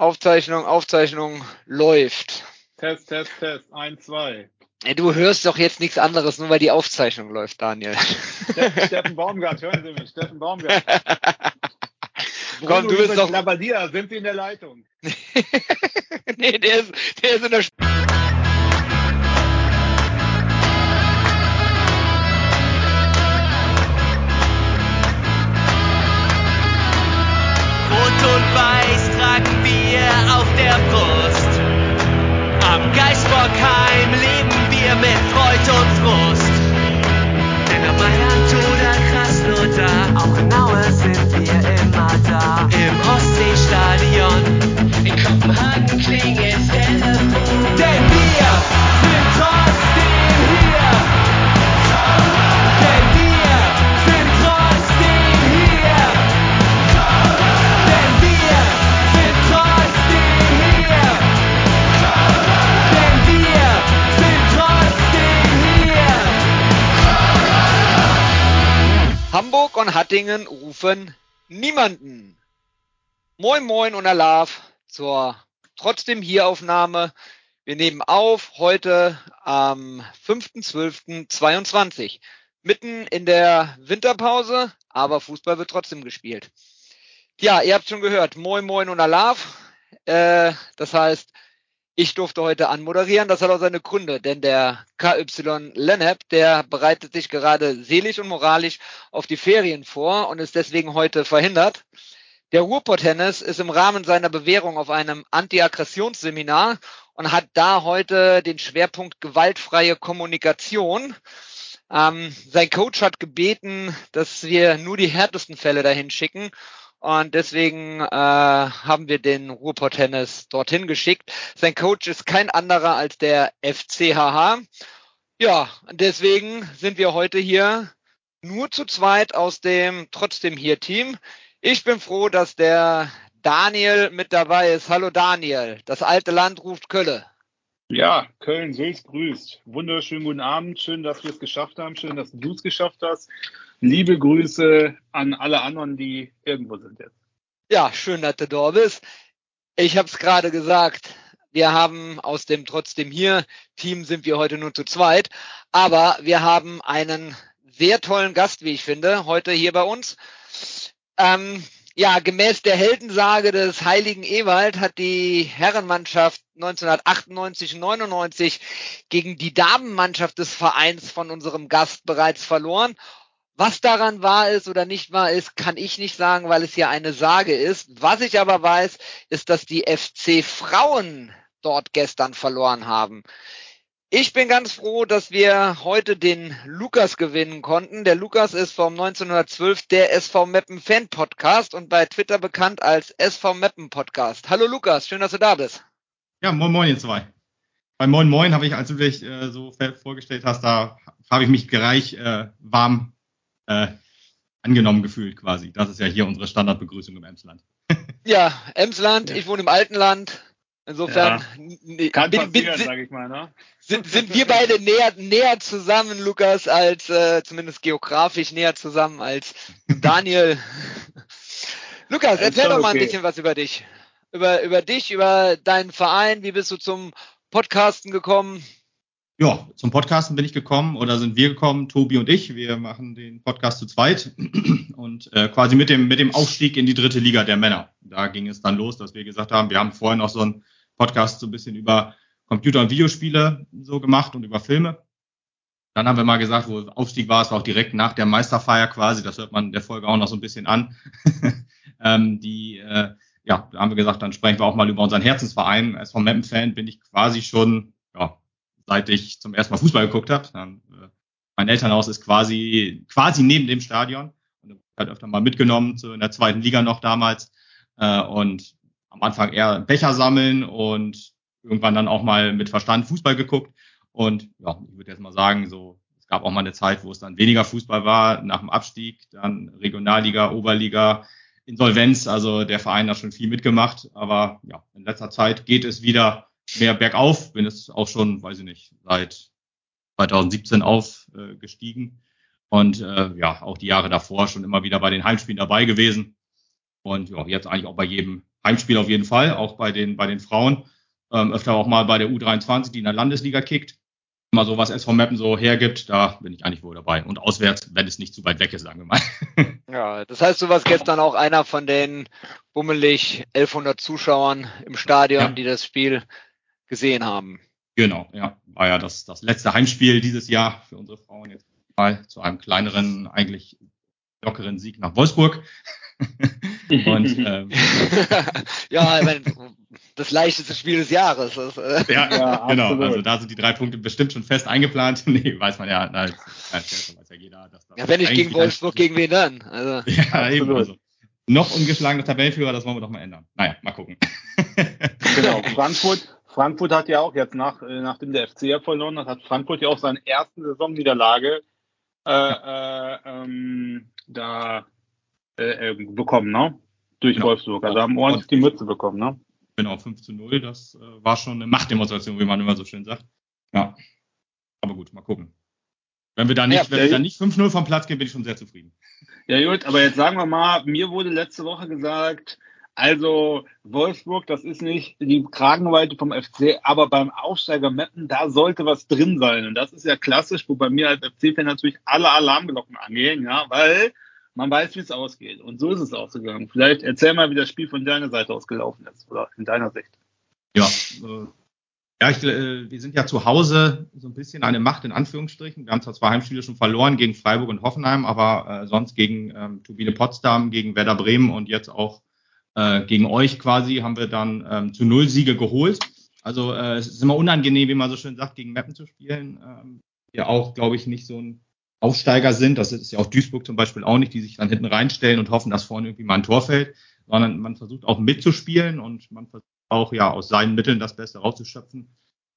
Aufzeichnung, Aufzeichnung läuft. Test, Test, Test. Eins, zwei. Du hörst doch jetzt nichts anderes, nur weil die Aufzeichnung läuft, Daniel. Steffen Baumgart, hören Sie mich, Steffen Baumgart. Komm, du bist doch. Labadia, sind Sie in der Leitung? nee, der ist, der ist in der. Hamburg und Hattingen rufen niemanden. Moin Moin und Alaf zur trotzdem hier Aufnahme. Wir nehmen auf heute am 5.12.22. Mitten in der Winterpause, aber Fußball wird trotzdem gespielt. Ja, ihr habt schon gehört, Moin Moin und Alaf. Äh, das heißt, ich durfte heute anmoderieren. Das hat auch seine Gründe, denn der KY Lennep, der bereitet sich gerade seelisch und moralisch auf die Ferien vor und ist deswegen heute verhindert. Der Ruhrpott-Tennis ist im Rahmen seiner Bewährung auf einem Anti-Aggressionsseminar und hat da heute den Schwerpunkt gewaltfreie Kommunikation. Ähm, sein Coach hat gebeten, dass wir nur die härtesten Fälle dahin schicken. Und deswegen äh, haben wir den Ruhrpott-Tennis dorthin geschickt. Sein Coach ist kein anderer als der FCHH. Ja, deswegen sind wir heute hier nur zu zweit aus dem trotzdem hier Team. Ich bin froh, dass der Daniel mit dabei ist. Hallo Daniel, das alte Land ruft Kölle. Ja, Köln, Sülz grüßt. Wunderschönen guten Abend. Schön, dass wir es geschafft haben. Schön, dass du es geschafft hast. Liebe Grüße an alle anderen, die irgendwo sind jetzt. Ja, schön, dass du da bist. Ich habe es gerade gesagt. Wir haben aus dem trotzdem hier Team sind wir heute nur zu zweit, aber wir haben einen sehr tollen Gast, wie ich finde, heute hier bei uns. Ähm, ja, gemäß der Heldensage des heiligen Ewald hat die Herrenmannschaft 1998 99 gegen die Damenmannschaft des Vereins von unserem Gast bereits verloren. Was daran wahr ist oder nicht wahr ist, kann ich nicht sagen, weil es ja eine Sage ist. Was ich aber weiß, ist, dass die FC Frauen dort gestern verloren haben. Ich bin ganz froh, dass wir heute den Lukas gewinnen konnten. Der Lukas ist vom 1912 der SV Meppen Fan Podcast und bei Twitter bekannt als SV Meppen Podcast. Hallo Lukas, schön, dass du da bist. Ja, moin moin ihr zwei. Bei Moin Moin habe ich, als du dich äh, so vorgestellt hast, da habe ich mich gleich äh, warm äh, angenommen gefühlt quasi. Das ist ja hier unsere Standardbegrüßung im Emsland. ja, Emsland, ja. ich wohne im alten Land. Insofern ja. Bin, bin, sag ich mal, ne? sind, sind wir beide näher, näher zusammen, Lukas, als äh, zumindest geografisch näher zusammen als Daniel. Lukas, erzähl doch mal okay. ein bisschen was über dich. Über, über dich, über deinen Verein. Wie bist du zum Podcasten gekommen? Ja, zum Podcasten bin ich gekommen oder sind wir gekommen, Tobi und ich. Wir machen den Podcast zu zweit und äh, quasi mit dem, mit dem Aufstieg in die dritte Liga der Männer. Da ging es dann los, dass wir gesagt haben, wir haben vorher noch so einen Podcast so ein bisschen über Computer- und Videospiele so gemacht und über Filme. Dann haben wir mal gesagt, wo Aufstieg war, es war auch direkt nach der Meisterfeier quasi, das hört man der Folge auch noch so ein bisschen an. ähm, die, äh, ja, da haben wir gesagt, dann sprechen wir auch mal über unseren Herzensverein. Als vom Mappen-Fan bin ich quasi schon, ja, seit ich zum ersten Mal Fußball geguckt habe. Äh, mein Elternhaus ist quasi quasi neben dem Stadion. Und halt öfter mal mitgenommen zu in der zweiten Liga noch damals. Äh, und am Anfang eher Becher sammeln und irgendwann dann auch mal mit Verstand Fußball geguckt. Und ja, ich würde jetzt mal sagen, so es gab auch mal eine Zeit, wo es dann weniger Fußball war. Nach dem Abstieg, dann Regionalliga, Oberliga, Insolvenz, also der Verein hat schon viel mitgemacht, aber ja, in letzter Zeit geht es wieder mehr bergauf, bin es auch schon, weiß ich nicht, seit 2017 aufgestiegen. Und äh, ja, auch die Jahre davor schon immer wieder bei den Heimspielen dabei gewesen. Und ja, jetzt eigentlich auch bei jedem Heimspiel auf jeden Fall, auch bei den, bei den Frauen. Ähm, öfter auch mal bei der U23, die in der Landesliga kickt. Mal so was SV Meppen so hergibt, da bin ich eigentlich wohl dabei. Und auswärts, wenn es nicht zu weit weg ist, sagen wir mal. Ja, das heißt, du warst gestern auch einer von den bummelig 1100 Zuschauern im Stadion, ja. die das Spiel gesehen haben. Genau, ja. War ja das, das letzte Heimspiel dieses Jahr für unsere Frauen jetzt mal zu einem kleineren, eigentlich lockeren Sieg nach Wolfsburg. Und, ähm, ja, ich meine, das leichteste Spiel des Jahres. Das, äh ja, ja, genau. Also da sind die drei Punkte bestimmt schon fest eingeplant. nee, weiß man ja, na, weiß ja jeder. Dass das ja, wenn nicht gegen Wolfsburg, gegen wen dann? Also. Ja, absolut. eben. Also, noch ungeschlagener Tabellenführer, das wollen wir doch mal ändern. Naja, mal gucken. genau, Frankfurt, Frankfurt hat ja auch jetzt nach, äh, nachdem der FC ja verloren hat, hat Frankfurt ja auch seine erste Saisonniederlage äh, äh, ähm, da äh, äh, bekommen, ne? Durch genau. Wolfsburg. Also haben ordentlich die Mütze bekommen, ne? Genau, 5 zu 0. Das äh, war schon eine Machtdemonstration, wie man immer so schön sagt. Ja. Aber gut, mal gucken. Wenn wir da nicht, ja, wenn wir da nicht 5-0 vom Platz gehen, bin ich schon sehr zufrieden. Ja, gut, aber jetzt sagen wir mal, mir wurde letzte Woche gesagt, also Wolfsburg, das ist nicht die Kragenweite vom FC, aber beim Aufsteiger Meppen, da sollte was drin sein. Und das ist ja klassisch, wo bei mir als FC-Fan natürlich alle Alarmglocken angehen, ja, weil man weiß, wie es ausgeht. Und so ist es ausgegangen. Vielleicht erzähl mal, wie das Spiel von deiner Seite aus gelaufen ist oder in deiner Sicht. Ja, äh, ja, ich, äh, wir sind ja zu Hause so ein bisschen eine Macht in Anführungsstrichen. Wir haben zwar zwei Heimspiele schon verloren gegen Freiburg und Hoffenheim, aber äh, sonst gegen ähm, Turbine Potsdam, gegen Werder Bremen und jetzt auch äh, gegen euch quasi haben wir dann ähm, zu Null Siege geholt. Also äh, es ist immer unangenehm, wie man so schön sagt, gegen Mappen zu spielen. Ähm, ja auch, glaube ich, nicht so ein Aufsteiger sind. Das ist ja auch Duisburg zum Beispiel auch nicht, die sich dann hinten reinstellen und hoffen, dass vorne irgendwie mal ein Tor fällt, sondern man versucht auch mitzuspielen und man versucht auch ja aus seinen Mitteln das Beste rauszuschöpfen.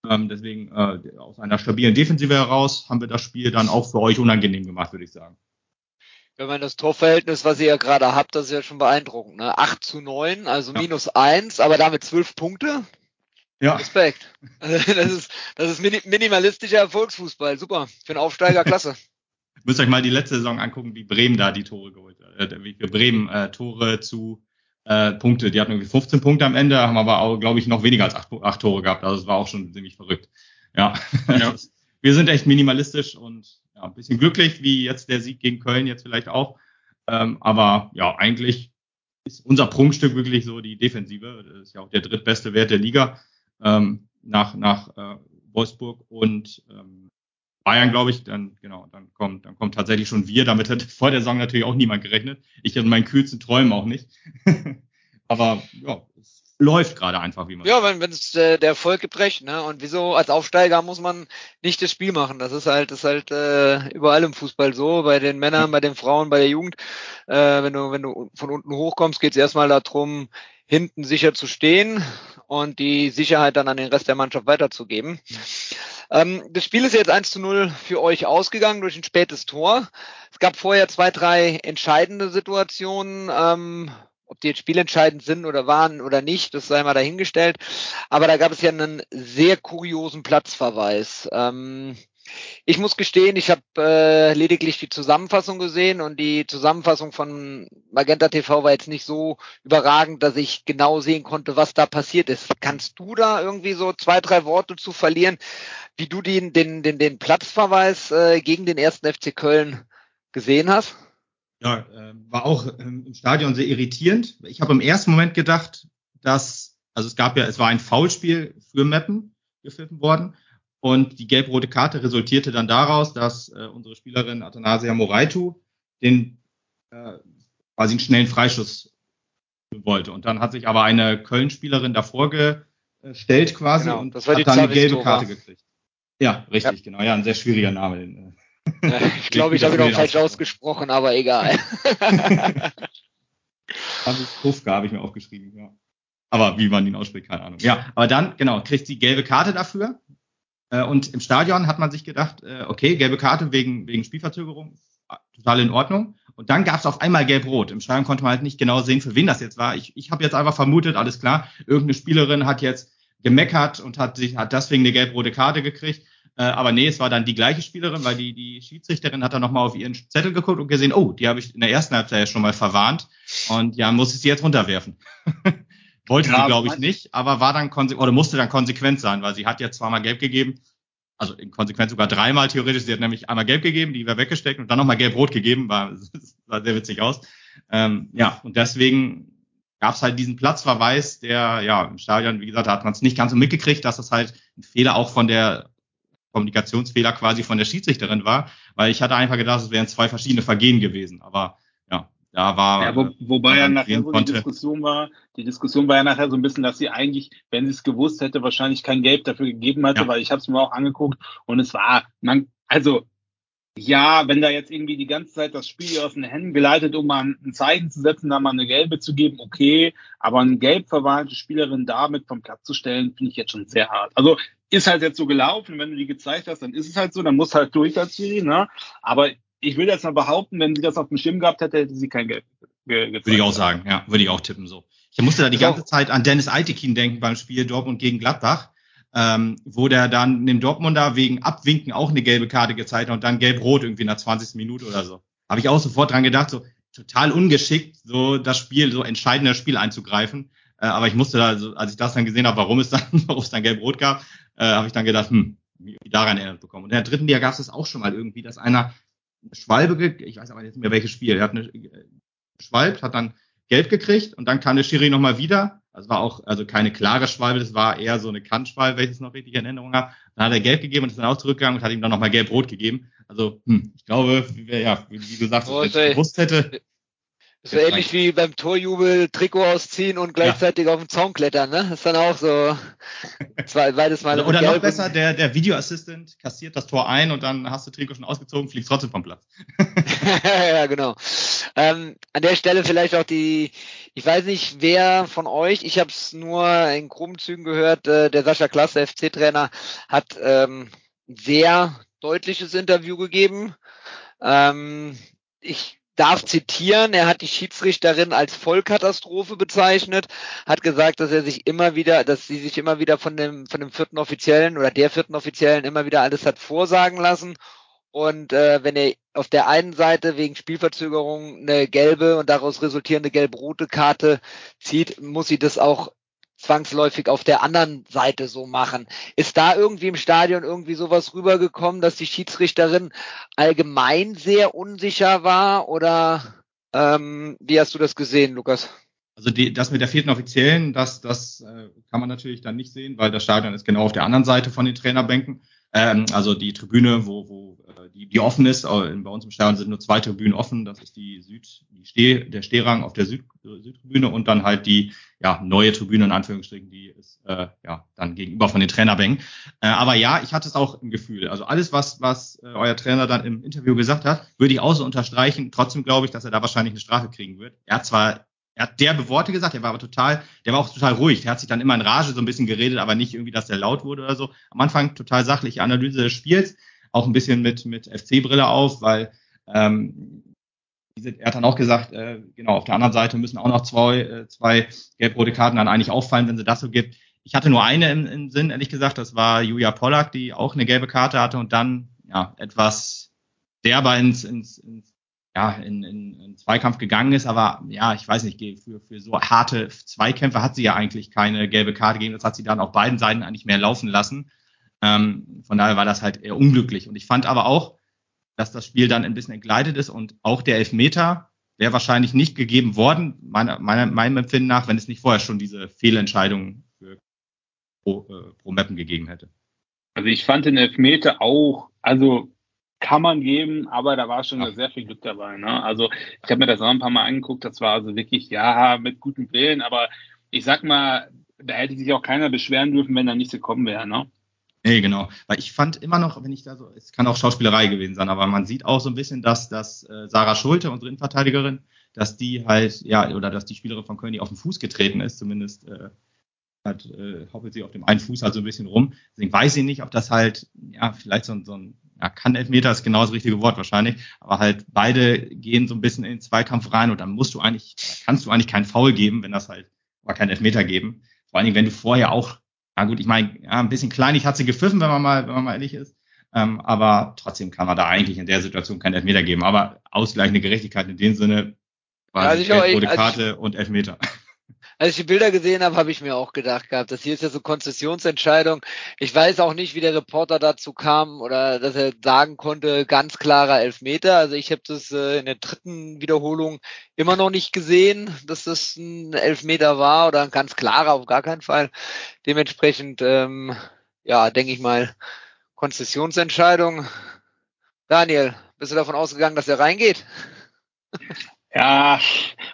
Ähm, deswegen äh, aus einer stabilen Defensive heraus haben wir das Spiel dann auch für euch unangenehm gemacht, würde ich sagen. Wenn man das Torverhältnis, was ihr ja gerade habt, das ist ja schon beeindruckend. Ne? 8 zu 9, also ja. minus 1, aber damit 12 Punkte. Ja. Respekt. das ist, das ist minimalistischer Erfolgsfußball. Super. Für einen Aufsteiger klasse. Müsst euch mal die letzte Saison angucken, wie Bremen da die Tore geholt hat. Äh, wie Bremen äh, Tore zu äh, Punkte. Die hatten irgendwie 15 Punkte am Ende, haben aber auch, glaube ich, noch weniger als acht, acht Tore gehabt. Also es war auch schon ziemlich verrückt. Ja. ja. Wir sind echt minimalistisch und ein bisschen glücklich, wie jetzt der Sieg gegen Köln jetzt vielleicht auch. Ähm, aber ja, eigentlich ist unser Prunkstück wirklich so die Defensive. Das ist ja auch der drittbeste Wert der Liga ähm, nach, nach äh, Wolfsburg und ähm, Bayern, glaube ich, dann, genau, dann kommt, dann kommt tatsächlich schon wir. Damit hat vor der Saison natürlich auch niemand gerechnet. Ich in meinen kühlsten Träumen auch nicht. Aber ja, es läuft gerade einfach, wie man Ja, wenn, wenn es äh, der Erfolg gibt, recht, ne? Und wieso als Aufsteiger muss man nicht das Spiel machen? Das ist halt, das ist halt äh, überall im Fußball so, bei den Männern, bei den Frauen, bei der Jugend. Äh, wenn du, wenn du von unten hochkommst, geht es erstmal darum, hinten sicher zu stehen und die Sicherheit dann an den Rest der Mannschaft weiterzugeben. Ähm, das Spiel ist jetzt 1 zu 0 für euch ausgegangen durch ein spätes Tor. Es gab vorher zwei, drei entscheidende Situationen. Ähm, ob die jetzt spielentscheidend sind oder waren oder nicht, das sei mal dahingestellt. Aber da gab es ja einen sehr kuriosen Platzverweis. Ähm, ich muss gestehen, ich habe äh, lediglich die Zusammenfassung gesehen und die Zusammenfassung von Magenta TV war jetzt nicht so überragend, dass ich genau sehen konnte, was da passiert ist. Kannst du da irgendwie so zwei, drei Worte zu verlieren, wie du den, den, den, den Platzverweis äh, gegen den ersten FC Köln gesehen hast? Ja, äh, war auch ähm, im Stadion sehr irritierend. Ich habe im ersten Moment gedacht, dass, also es gab ja, es war ein Foulspiel für Meppen gepfiffen worden und die gelb-rote Karte resultierte dann daraus, dass äh, unsere Spielerin Athanasia Moraitu den äh, quasi einen schnellen Freischuss wollte. Und dann hat sich aber eine Köln-Spielerin davor gestellt quasi genau, und hat dann eine gelbe Karte gekriegt. Ja, richtig, ja. genau. Ja, ein sehr schwieriger Name. Ja, ich glaube, ich habe ihn auch falsch ausgesprochen, aber egal. Kufka habe ich mir aufgeschrieben, ja. Aber wie man ihn ausspricht, keine Ahnung. Ja, aber dann, genau, kriegt sie gelbe Karte dafür. Äh, und im Stadion hat man sich gedacht, äh, okay, gelbe Karte wegen, wegen Spielverzögerung, total in Ordnung. Und dann gab es auf einmal gelb-rot. Im Stadion konnte man halt nicht genau sehen, für wen das jetzt war. Ich, ich habe jetzt einfach vermutet, alles klar, irgendeine Spielerin hat jetzt gemeckert und hat sich hat deswegen eine gelb-rote Karte gekriegt. Äh, aber nee, es war dann die gleiche Spielerin, weil die, die Schiedsrichterin hat dann nochmal auf ihren Zettel geguckt und gesehen, oh, die habe ich in der ersten Halbzeit ja schon mal verwarnt und ja, muss ich sie jetzt runterwerfen. wollte ja, sie, glaube ich, nicht, aber war dann oder musste dann konsequent sein, weil sie hat ja zweimal gelb gegeben, also in Konsequenz sogar dreimal theoretisch. Sie hat nämlich einmal gelb gegeben, die war weggesteckt und dann nochmal gelb-rot gegeben, war, sah sehr witzig aus. Ähm, ja, und deswegen gab es halt diesen Platzverweis, der, ja, im Stadion, wie gesagt, da hat man es nicht ganz so mitgekriegt, dass das halt ein Fehler auch von der Kommunikationsfehler quasi von der Schiedsrichterin war, weil ich hatte einfach gedacht, es wären zwei verschiedene Vergehen gewesen. Aber ja, da war. Ja, wo, wobei ja nachher so die Diskussion war, die Diskussion war ja nachher so ein bisschen, dass sie eigentlich, wenn sie es gewusst hätte, wahrscheinlich kein Geld dafür gegeben hätte, ja. weil ich habe es mir auch angeguckt und es war, man, also ja, wenn da jetzt irgendwie die ganze Zeit das Spiel aus den Händen geleitet, um mal ein Zeichen zu setzen, da mal eine gelbe zu geben, okay. Aber eine gelb verwarnte Spielerin damit vom Platz zu stellen, finde ich jetzt schon sehr hart. Also ist halt jetzt so gelaufen, wenn du die gezeigt hast, dann ist es halt so, dann muss halt durch als Jury, ne? Aber ich will jetzt mal behaupten, wenn sie das auf dem Schirm gehabt hätte, hätte sie kein Gelb ge gezeigt. Würde ich auch sagen, ja, würde ich auch tippen so. Ich musste da die ganze Zeit an Dennis Altekin denken beim Spiel Dortmund gegen Gladbach ähm, wo der dann dem Dortmunder wegen Abwinken auch eine gelbe Karte gezeigt hat und dann gelb-rot irgendwie nach 20. Minute oder so. Habe ich auch sofort dran gedacht, so total ungeschickt, so das Spiel, so entscheidender Spiel einzugreifen. Äh, aber ich musste da, so, als ich das dann gesehen habe, warum es dann, warum es dann gelb-rot gab, äh, habe ich dann gedacht, hm, wie, daran erinnert bekommen. Und in der dritten Liga gab es das auch schon mal irgendwie, dass einer Schwalbe, ich weiß aber jetzt nicht mehr welches Spiel, er hat eine äh, Schwalb, hat dann gelb gekriegt und dann kam der Schiri nochmal wieder das war auch, also keine klare Schwalbe, das war eher so eine Kantschwalbe, wenn ich es noch richtig in Erinnerung habe. Dann hat er gelb gegeben und ist dann auch zurückgegangen und hat ihm dann nochmal gelb-rot gegeben. Also, hm, ich glaube, ja, wie, wie du sagst, oh, wenn ich gewusst hätte, das ist ähnlich wie beim Torjubel Trikot ausziehen und gleichzeitig ja. auf den Zaun klettern, ne? Das ist dann auch so zwei, beides mal. Oder, oder noch besser, der, der Videoassistent kassiert das Tor ein und dann hast du Trikot schon ausgezogen, fliegst trotzdem vom Platz. ja, genau. Ähm, an der Stelle vielleicht auch die, ich weiß nicht, wer von euch, ich habe es nur in groben Zügen gehört, äh, der Sascha Klasse, FC-Trainer, hat ähm, sehr deutliches Interview gegeben. Ähm, ich darf zitieren, er hat die Schiedsrichterin als Vollkatastrophe bezeichnet, hat gesagt, dass er sich immer wieder, dass sie sich immer wieder von dem, von dem vierten Offiziellen oder der vierten Offiziellen immer wieder alles hat vorsagen lassen. Und äh, wenn er auf der einen Seite wegen Spielverzögerung eine gelbe und daraus resultierende gelb-rote Karte zieht, muss sie das auch zwangsläufig auf der anderen Seite so machen. Ist da irgendwie im Stadion irgendwie sowas rübergekommen, dass die Schiedsrichterin allgemein sehr unsicher war oder ähm, wie hast du das gesehen, Lukas? Also die, das mit der vierten Offiziellen, das, das äh, kann man natürlich dann nicht sehen, weil das Stadion ist genau auf der anderen Seite von den Trainerbänken. Ähm, also die Tribüne, wo, wo die, die offen ist, bei uns im Stadion sind nur zwei Tribünen offen. Das ist die Süd, die Steh, der Stehrang auf der Süd, Südtribüne und dann halt die ja, neue Tribüne in Anführungsstrichen, die ist äh, ja dann gegenüber von den Trainerbänken. Äh, aber ja, ich hatte es auch im Gefühl. Also alles, was, was äh, euer Trainer dann im Interview gesagt hat, würde ich auch so unterstreichen. Trotzdem glaube ich, dass er da wahrscheinlich eine Strafe kriegen wird. Er hat zwar er hat derbe Worte gesagt, er war aber total, der war auch total ruhig. Der hat sich dann immer in Rage so ein bisschen geredet, aber nicht irgendwie, dass der laut wurde oder so. Am Anfang total sachliche Analyse des Spiels, auch ein bisschen mit, mit FC-Brille auf, weil ähm, er hat dann auch gesagt, äh, genau, auf der anderen Seite müssen auch noch zwei, äh, zwei gelb-rote Karten dann eigentlich auffallen, wenn sie das so gibt. Ich hatte nur eine im, im Sinn, ehrlich gesagt, das war Julia Pollack, die auch eine gelbe Karte hatte und dann ja etwas derber ins, ins, ins ja, in, in, in Zweikampf gegangen ist, aber ja, ich weiß nicht, für, für so harte Zweikämpfe hat sie ja eigentlich keine gelbe Karte gegeben. Das hat sie dann auf beiden Seiten eigentlich mehr laufen lassen. Ähm, von daher war das halt eher unglücklich. Und ich fand aber auch, dass das Spiel dann ein bisschen entgleitet ist und auch der Elfmeter wäre wahrscheinlich nicht gegeben worden, meiner, meiner, meinem Empfinden nach, wenn es nicht vorher schon diese Fehlentscheidung für pro, äh, pro Mappen gegeben hätte. Also ich fand den Elfmeter auch, also kann man geben, aber da war schon ja. sehr viel Glück dabei. Ne? Also ich habe mir das auch ein paar Mal angeguckt, das war also wirklich, ja, mit gutem Willen, aber ich sag mal, da hätte sich auch keiner beschweren dürfen, wenn da nichts gekommen wäre. Ne? Nee, genau. Weil ich fand immer noch, wenn ich da so, es kann auch Schauspielerei gewesen sein, aber man sieht auch so ein bisschen, dass, dass äh, Sarah Schulte, unsere Innenverteidigerin, dass die halt, ja, oder dass die Spielerin von Köln, die auf den Fuß getreten ist, zumindest äh, hat, äh, hoppelt sie auf dem einen Fuß halt so ein bisschen rum. Deswegen weiß ich nicht, ob das halt, ja, vielleicht so, so ein ja, kann Elfmeter ist genau das richtige Wort wahrscheinlich, aber halt beide gehen so ein bisschen in den Zweikampf rein und dann musst du eigentlich, kannst du eigentlich keinen Foul geben, wenn das halt, oder keinen Elfmeter geben. Vor allen Dingen, wenn du vorher auch, na gut, ich meine, ja, ein bisschen kleinig hat sie gepfiffen, wenn man mal, wenn man mal ehrlich ist. Ähm, aber trotzdem kann man da eigentlich in der Situation keinen Elfmeter geben. Aber ausgleichende Gerechtigkeit in dem Sinne war ja, also rote Karte ich, und Elfmeter. Als ich die Bilder gesehen habe, habe ich mir auch gedacht gehabt, das hier ist ja so Konzessionsentscheidung. Ich weiß auch nicht, wie der Reporter dazu kam oder dass er sagen konnte, ganz klarer Elfmeter. Also ich habe das äh, in der dritten Wiederholung immer noch nicht gesehen, dass das ein Elfmeter war oder ein ganz klarer, auf gar keinen Fall. Dementsprechend, ähm, ja, denke ich mal, Konzessionsentscheidung. Daniel, bist du davon ausgegangen, dass er reingeht? Ja,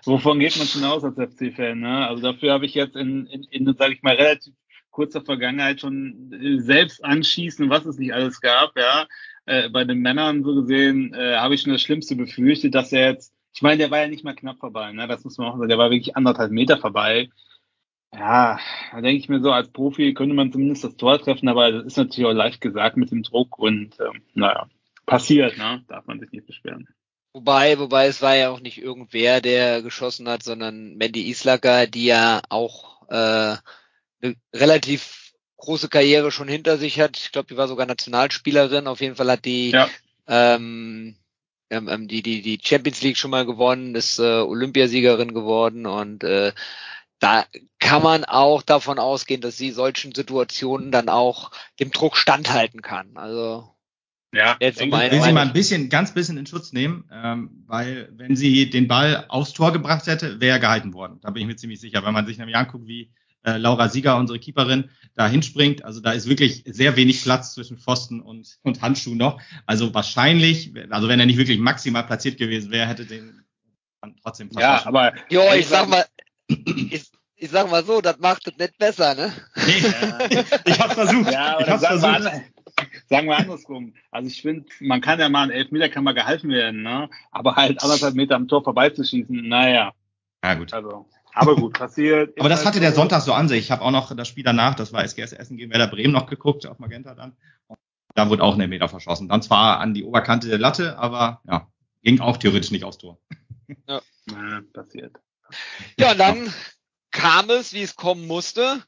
wovon geht man schon aus als FC-Fan? Ne? Also dafür habe ich jetzt in, in, in sage ich mal, relativ kurzer Vergangenheit schon selbst anschießen, was es nicht alles gab. Ja, äh, bei den Männern so gesehen äh, habe ich schon das Schlimmste befürchtet, dass er jetzt, ich meine, der war ja nicht mal knapp vorbei. Ne? Das muss man auch sagen, der war wirklich anderthalb Meter vorbei. Ja, da denke ich mir so, als Profi könnte man zumindest das Tor treffen, aber das ist natürlich auch leicht gesagt mit dem Druck und ähm, naja, passiert, ne? Darf man sich nicht beschweren. Wobei, wobei es war ja auch nicht irgendwer, der geschossen hat, sondern Mandy Islacker, die ja auch äh, eine relativ große Karriere schon hinter sich hat. Ich glaube, die war sogar Nationalspielerin. Auf jeden Fall hat die ja. ähm, ähm, die, die, die Champions League schon mal gewonnen, ist äh, Olympiasiegerin geworden und äh, da kann man auch davon ausgehen, dass sie solchen Situationen dann auch dem Druck standhalten kann. Also ja, jetzt um will sie mal ein bisschen, ganz bisschen in Schutz nehmen, ähm, weil wenn sie den Ball aufs Tor gebracht hätte, wäre er gehalten worden. Da bin ich mir ziemlich sicher, wenn man sich nämlich anguckt, wie äh, Laura Sieger, unsere Keeperin, da hinspringt. Also da ist wirklich sehr wenig Platz zwischen Pfosten und, und Handschuh noch. Also wahrscheinlich, also wenn er nicht wirklich maximal platziert gewesen wäre, hätte den dann trotzdem Ja, aber jo, ich sag mal, ich, ich sag mal so, das macht es nicht besser, ne? Nee, ich hab's versucht. Ja, ich hab's versucht. Sagen wir andersrum. Also ich finde, man kann ja mal einen Elfmeter kann mal gehalten werden, ne? Aber halt anderthalb Meter am Tor vorbeizuschießen, naja. Ja, gut. Also, aber gut, passiert. aber das hatte der Sonntag so an sich. Ich habe auch noch das Spiel danach, das war SGS Essen gegen Werder Bremen noch geguckt, auf Magenta dann. Da wurde auch ein Elfmeter verschossen. Dann zwar an die Oberkante der Latte, aber ja, ging auch theoretisch nicht aufs Tor. Ja, ja passiert. Ja, dann kam es, wie es kommen musste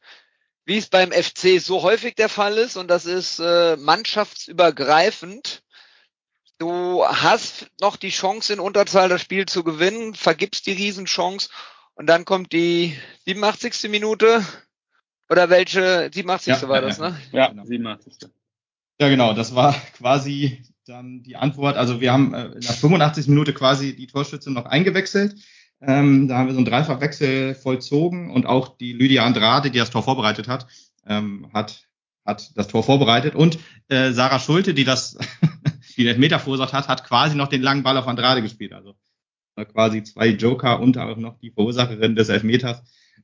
wie es beim FC so häufig der Fall ist, und das ist äh, mannschaftsübergreifend. Du hast noch die Chance in Unterzahl das Spiel zu gewinnen, vergibst die Riesenchance und dann kommt die 87. Minute oder welche 87. Ja, war das, ne? Ja, genau. 87. Ja, genau, das war quasi dann die Antwort. Also wir haben äh, der 85. Minute quasi die Torschütze noch eingewechselt. Ähm, da haben wir so einen Dreifachwechsel vollzogen und auch die Lydia Andrade, die das Tor vorbereitet hat, ähm, hat, hat das Tor vorbereitet. Und äh, Sarah Schulte, die das, die den Elfmeter verursacht hat, hat quasi noch den langen Ball auf Andrade gespielt. Also quasi zwei Joker und auch noch die Verursacherin des Elfmeters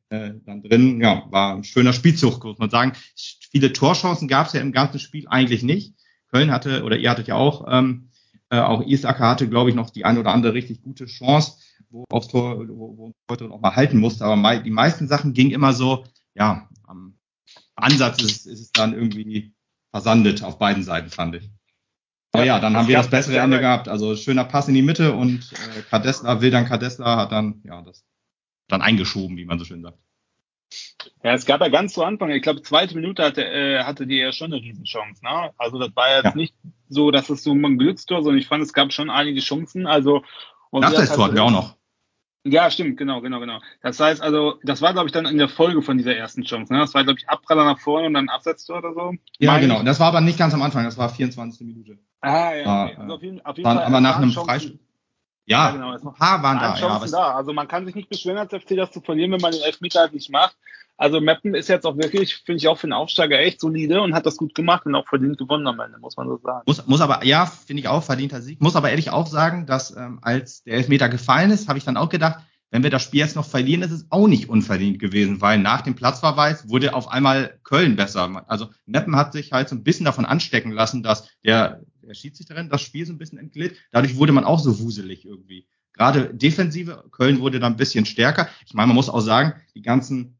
äh, dann drin. Ja, war ein schöner Spielzug, muss man sagen. Viele Torchancen gab es ja im ganzen Spiel eigentlich nicht. Köln hatte, oder ihr hattet ja auch, ähm, äh, auch Isaker hatte, glaube ich, noch die eine oder andere richtig gute Chance wo aufs Tor, wo, wo heute auch mal halten musste. Aber die meisten Sachen gingen immer so, ja, am Ansatz ist, ist es dann irgendwie versandet auf beiden Seiten, fand ich. Aber ja, dann haben wir das bessere Ende gehabt. Also schöner Pass in die Mitte und äh, Kadesla, Wildan Kadesla hat dann, ja, das dann eingeschoben, wie man so schön sagt. Ja, es gab ja ganz zu Anfang, ich glaube, zweite Minute hatte, äh, hatte die ja schon eine Riesenchance. Ne? Also das war jetzt ja. nicht so, dass es so ein Glückstor, sondern ich fand, es gab schon einige Chancen. Also und Nachteilstor hatten wir auch noch. Ja, stimmt, genau, genau, genau. Das heißt also, das war, glaube ich, dann in der Folge von dieser ersten Chance. Ne? Das war, glaube ich, Abpraller nach vorne und dann Absetztor oder so. Ja, Meine genau. Ich. Das war aber nicht ganz am Anfang, das war 24. Minute. Ah, ja. Okay. Also auf jeden, auf jeden Fall. Aber nach einem Freistoß. Ja, ja, genau. ein paar waren da. Ja, da. Also man kann sich nicht beschweren als FC, das zu verlieren, wenn man den Elfmeter halt nicht macht. Also Meppen ist jetzt auch wirklich, finde ich auch für einen Aufsteiger echt solide und hat das gut gemacht und auch verdient gewonnen am Ende, muss man so sagen. Muss, muss aber, ja, finde ich auch, verdienter Sieg. Muss aber ehrlich auch sagen, dass ähm, als der Elfmeter gefallen ist, habe ich dann auch gedacht, wenn wir das Spiel jetzt noch verlieren, ist es auch nicht unverdient gewesen, weil nach dem Platzverweis wurde auf einmal Köln besser. Also Meppen hat sich halt so ein bisschen davon anstecken lassen, dass der, der Schiedsrichterin das Spiel so ein bisschen entglitt. Dadurch wurde man auch so wuselig irgendwie. Gerade Defensive, Köln wurde dann ein bisschen stärker. Ich meine, man muss auch sagen, die ganzen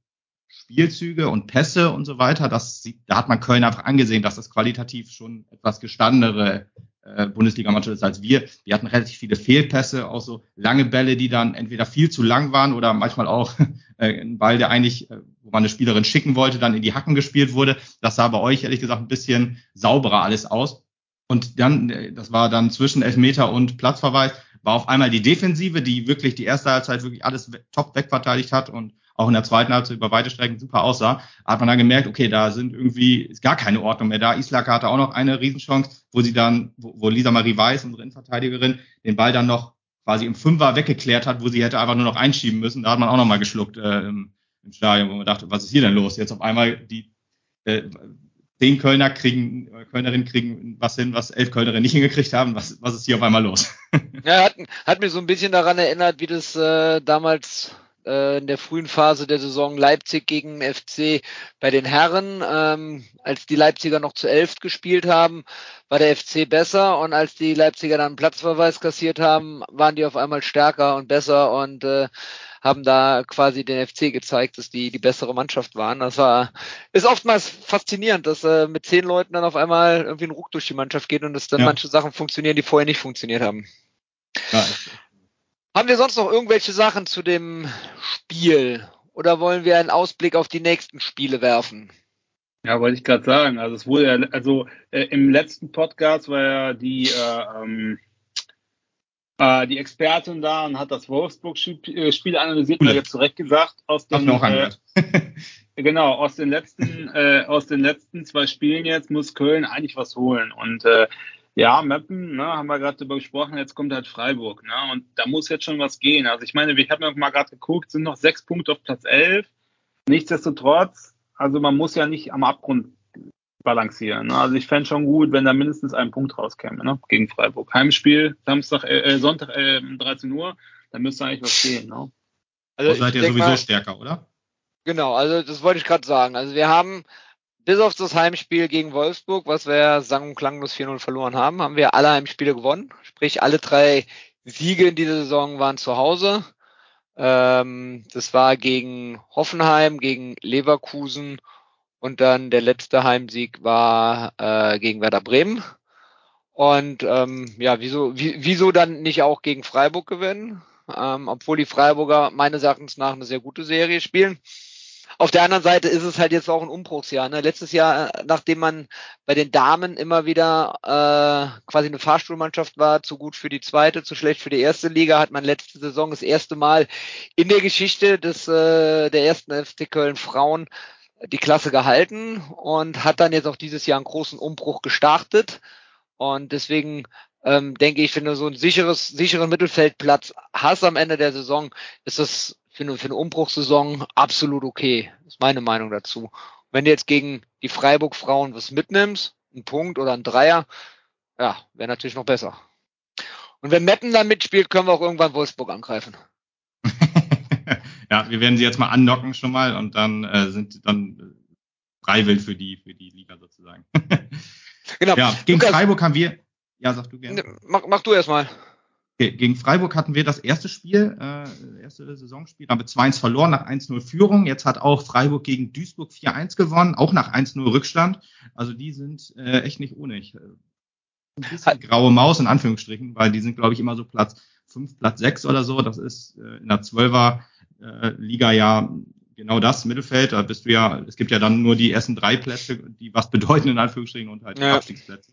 Spielzüge und Pässe und so weiter, das, da hat man Köln einfach angesehen, dass das qualitativ schon etwas gestandenere äh, Bundesligamannschaft ist als wir. Die hatten relativ viele Fehlpässe, auch so lange Bälle, die dann entweder viel zu lang waren oder manchmal auch äh, ein Ball, der eigentlich, äh, wo man eine Spielerin schicken wollte, dann in die Hacken gespielt wurde. Das sah bei euch ehrlich gesagt ein bisschen sauberer alles aus. Und dann, äh, das war dann zwischen Elfmeter und Platzverweis, war auf einmal die Defensive, die wirklich die erste Halbzeit wirklich alles top wegverteidigt hat und auch in der zweiten Halbzeit über weite Strecken super aussah, hat man dann gemerkt, okay, da sind irgendwie ist gar keine Ordnung mehr da. Islaka hatte auch noch eine Riesenchance, wo sie dann, wo, wo Lisa Marie Weiß, unsere Innenverteidigerin, den Ball dann noch quasi im Fünfer weggeklärt hat, wo sie hätte einfach nur noch einschieben müssen. Da hat man auch noch mal geschluckt äh, im, im Stadion, wo man dachte, was ist hier denn los? Jetzt auf einmal die äh, zehn Kölner kriegen, äh, Kölnerinnen kriegen was hin, was elf Kölnerinnen nicht hingekriegt haben. Was, was ist hier auf einmal los? ja, hat, hat mir so ein bisschen daran erinnert, wie das äh, damals äh, in der frühen Phase der Saison Leipzig gegen FC bei den Herren. Ähm, als die Leipziger noch zu elf gespielt haben, war der FC besser und als die Leipziger dann einen Platzverweis kassiert haben, waren die auf einmal stärker und besser und äh, haben da quasi den FC gezeigt, dass die die bessere Mannschaft waren. Das war ist oftmals faszinierend, dass äh, mit zehn Leuten dann auf einmal irgendwie ein Ruck durch die Mannschaft geht und dass dann ja. manche Sachen funktionieren, die vorher nicht funktioniert haben. Ja, haben wir sonst noch irgendwelche Sachen zu dem Spiel? Oder wollen wir einen Ausblick auf die nächsten Spiele werfen? Ja, wollte ich gerade sagen. Also es wurde ja, also äh, im letzten Podcast war ja die äh, ähm, äh, die Expertin da und hat das Wolfsburg-Spiel äh, analysiert und jetzt zurecht gesagt aus den äh, genau aus den letzten äh, aus den letzten zwei Spielen jetzt muss Köln eigentlich was holen und äh, ja, Meppen, ne, haben wir gerade darüber gesprochen, jetzt kommt halt Freiburg, ne, und da muss jetzt schon was gehen. Also ich meine, wir haben mal gerade geguckt, sind noch sechs Punkte auf Platz elf. Nichtsdestotrotz, also man muss ja nicht am Abgrund balancieren. Ne? Also ich fände schon gut, wenn da mindestens ein Punkt rauskäme, ne, gegen Freiburg. Heimspiel, Samstag, äh, äh Sonntag, äh, 13 Uhr, da müsste eigentlich was gehen, ne. Also seid ihr sowieso mal, stärker, oder? Genau, also das wollte ich gerade sagen. Also wir haben bis auf das Heimspiel gegen Wolfsburg, was wir sang- und klanglos 4-0 verloren haben, haben wir alle Heimspiele gewonnen. Sprich, alle drei Siege in dieser Saison waren zu Hause. Ähm, das war gegen Hoffenheim, gegen Leverkusen und dann der letzte Heimsieg war äh, gegen Werder Bremen. Und ähm, ja, wieso, wieso dann nicht auch gegen Freiburg gewinnen? Ähm, obwohl die Freiburger meines Erachtens nach eine sehr gute Serie spielen. Auf der anderen Seite ist es halt jetzt auch ein Umbruchsjahr. Ne? Letztes Jahr, nachdem man bei den Damen immer wieder äh, quasi eine Fahrstuhlmannschaft war, zu gut für die zweite, zu schlecht für die erste Liga, hat man letzte Saison das erste Mal in der Geschichte des äh, der ersten FC Köln Frauen die Klasse gehalten und hat dann jetzt auch dieses Jahr einen großen Umbruch gestartet. Und deswegen ähm, denke ich, wenn du so ein sicheres, sicheren Mittelfeldplatz hast am Ende der Saison, ist das für eine, für eine Umbruchssaison absolut okay. Das ist meine Meinung dazu. Wenn du jetzt gegen die Freiburg-Frauen was mitnimmst, ein Punkt oder ein Dreier, ja, wäre natürlich noch besser. Und wenn Meppen da mitspielt, können wir auch irgendwann Wolfsburg angreifen. ja, wir werden sie jetzt mal andocken schon mal und dann äh, sind dann freiwillig für die für die Liga sozusagen. genau. Ja, gegen Lukas, Freiburg haben wir. Ja, sag du gerne. Mach, mach du erstmal. Gegen Freiburg hatten wir das erste Spiel, äh, erste Saisonspiel, haben wir 2-1 verloren nach 1-0 Führung. Jetzt hat auch Freiburg gegen Duisburg 4-1 gewonnen, auch nach 1-0 Rückstand. Also die sind äh, echt nicht ohne. Ich, äh, ein bisschen graue Maus in Anführungsstrichen, weil die sind, glaube ich, immer so Platz 5, Platz 6 oder so. Das ist äh, in der 12er äh, Liga ja genau das, Mittelfeld. Da bist du ja, es gibt ja dann nur die ersten drei Plätze, die was bedeuten in Anführungsstrichen und halt die ja. Abstiegsplätze.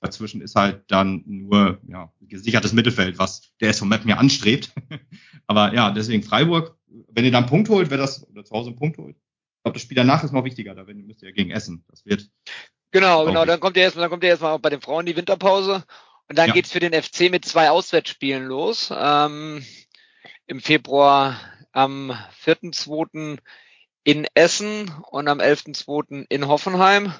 Dazwischen ist halt dann nur ja, gesichertes Mittelfeld, was der SV Meppen ja anstrebt. Aber ja, deswegen Freiburg, wenn ihr dann einen Punkt holt, wer das oder zu Hause einen Punkt holt. Ich glaube, das Spiel danach ist noch wichtiger, da müsst ihr ja gegen Essen. Das wird. Genau, genau. Dann kommt ihr erstmal, dann kommt ihr erstmal bei den Frauen die Winterpause. Und dann ja. geht's für den FC mit zwei Auswärtsspielen los. Ähm, Im Februar am 4.2. in Essen und am 11.2. in Hoffenheim.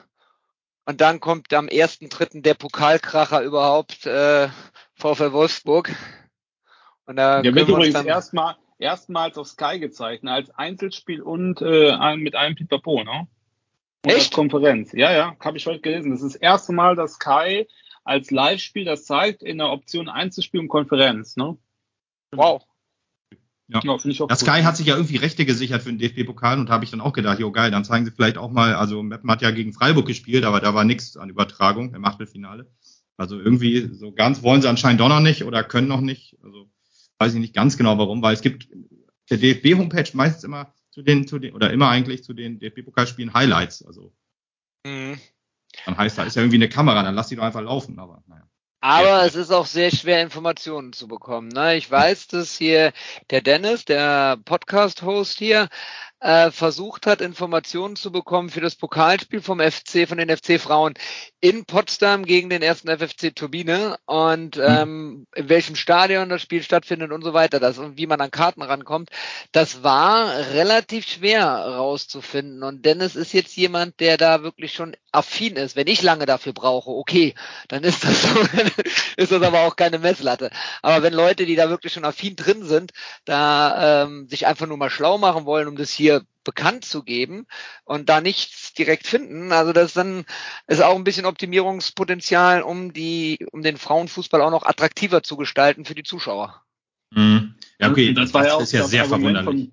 Und dann kommt am 1.3. der Pokalkracher überhaupt, äh, VfL Wolfsburg. Und da der wird übrigens erstmal erstmals auf Sky gezeigt, ne, als Einzelspiel und äh, mit einem Pipapo, ne? Und Echt? als Konferenz. Ja, ja, habe ich heute gelesen. Das ist das erste Mal, dass Sky als Live-Spiel das zeigt in der Option Einzelspiel und Konferenz, ne? Wow. Ja, ja finde ich auch. Das Sky hat sich ja irgendwie Rechte gesichert für den DFB-Pokal und da habe ich dann auch gedacht, jo geil, dann zeigen sie vielleicht auch mal, also Meppen hat ja gegen Freiburg gespielt, aber da war nichts an Übertragung im Achtelfinale. Also irgendwie so ganz wollen sie anscheinend doch noch nicht oder können noch nicht. Also weiß ich nicht ganz genau warum, weil es gibt der DFB-Homepage meistens immer zu den, zu den, oder immer eigentlich zu den DFB-Pokalspielen Highlights. Also mhm. dann heißt da ist ja irgendwie eine Kamera, dann lass die doch einfach laufen, aber naja. Aber es ist auch sehr schwer, Informationen zu bekommen. Ne? Ich weiß, dass hier der Dennis, der Podcast-Host hier, äh, versucht hat, Informationen zu bekommen für das Pokalspiel vom FC, von den FC-Frauen in Potsdam gegen den ersten FFC Turbine und ähm, in welchem Stadion das Spiel stattfindet und so weiter, das und wie man an Karten rankommt. Das war relativ schwer rauszufinden. Und Dennis ist jetzt jemand, der da wirklich schon affin ist. Wenn ich lange dafür brauche, okay, dann ist das so, ist das aber auch keine Messlatte. Aber wenn Leute, die da wirklich schon affin drin sind, da ähm, sich einfach nur mal schlau machen wollen, um das hier bekannt zu geben und da nichts direkt finden, also das dann ist auch ein bisschen Optimierungspotenzial, um die, um den Frauenfußball auch noch attraktiver zu gestalten für die Zuschauer. Mhm. Ja, okay, das, war ja auch ist ja das sehr Argument verwunderlich.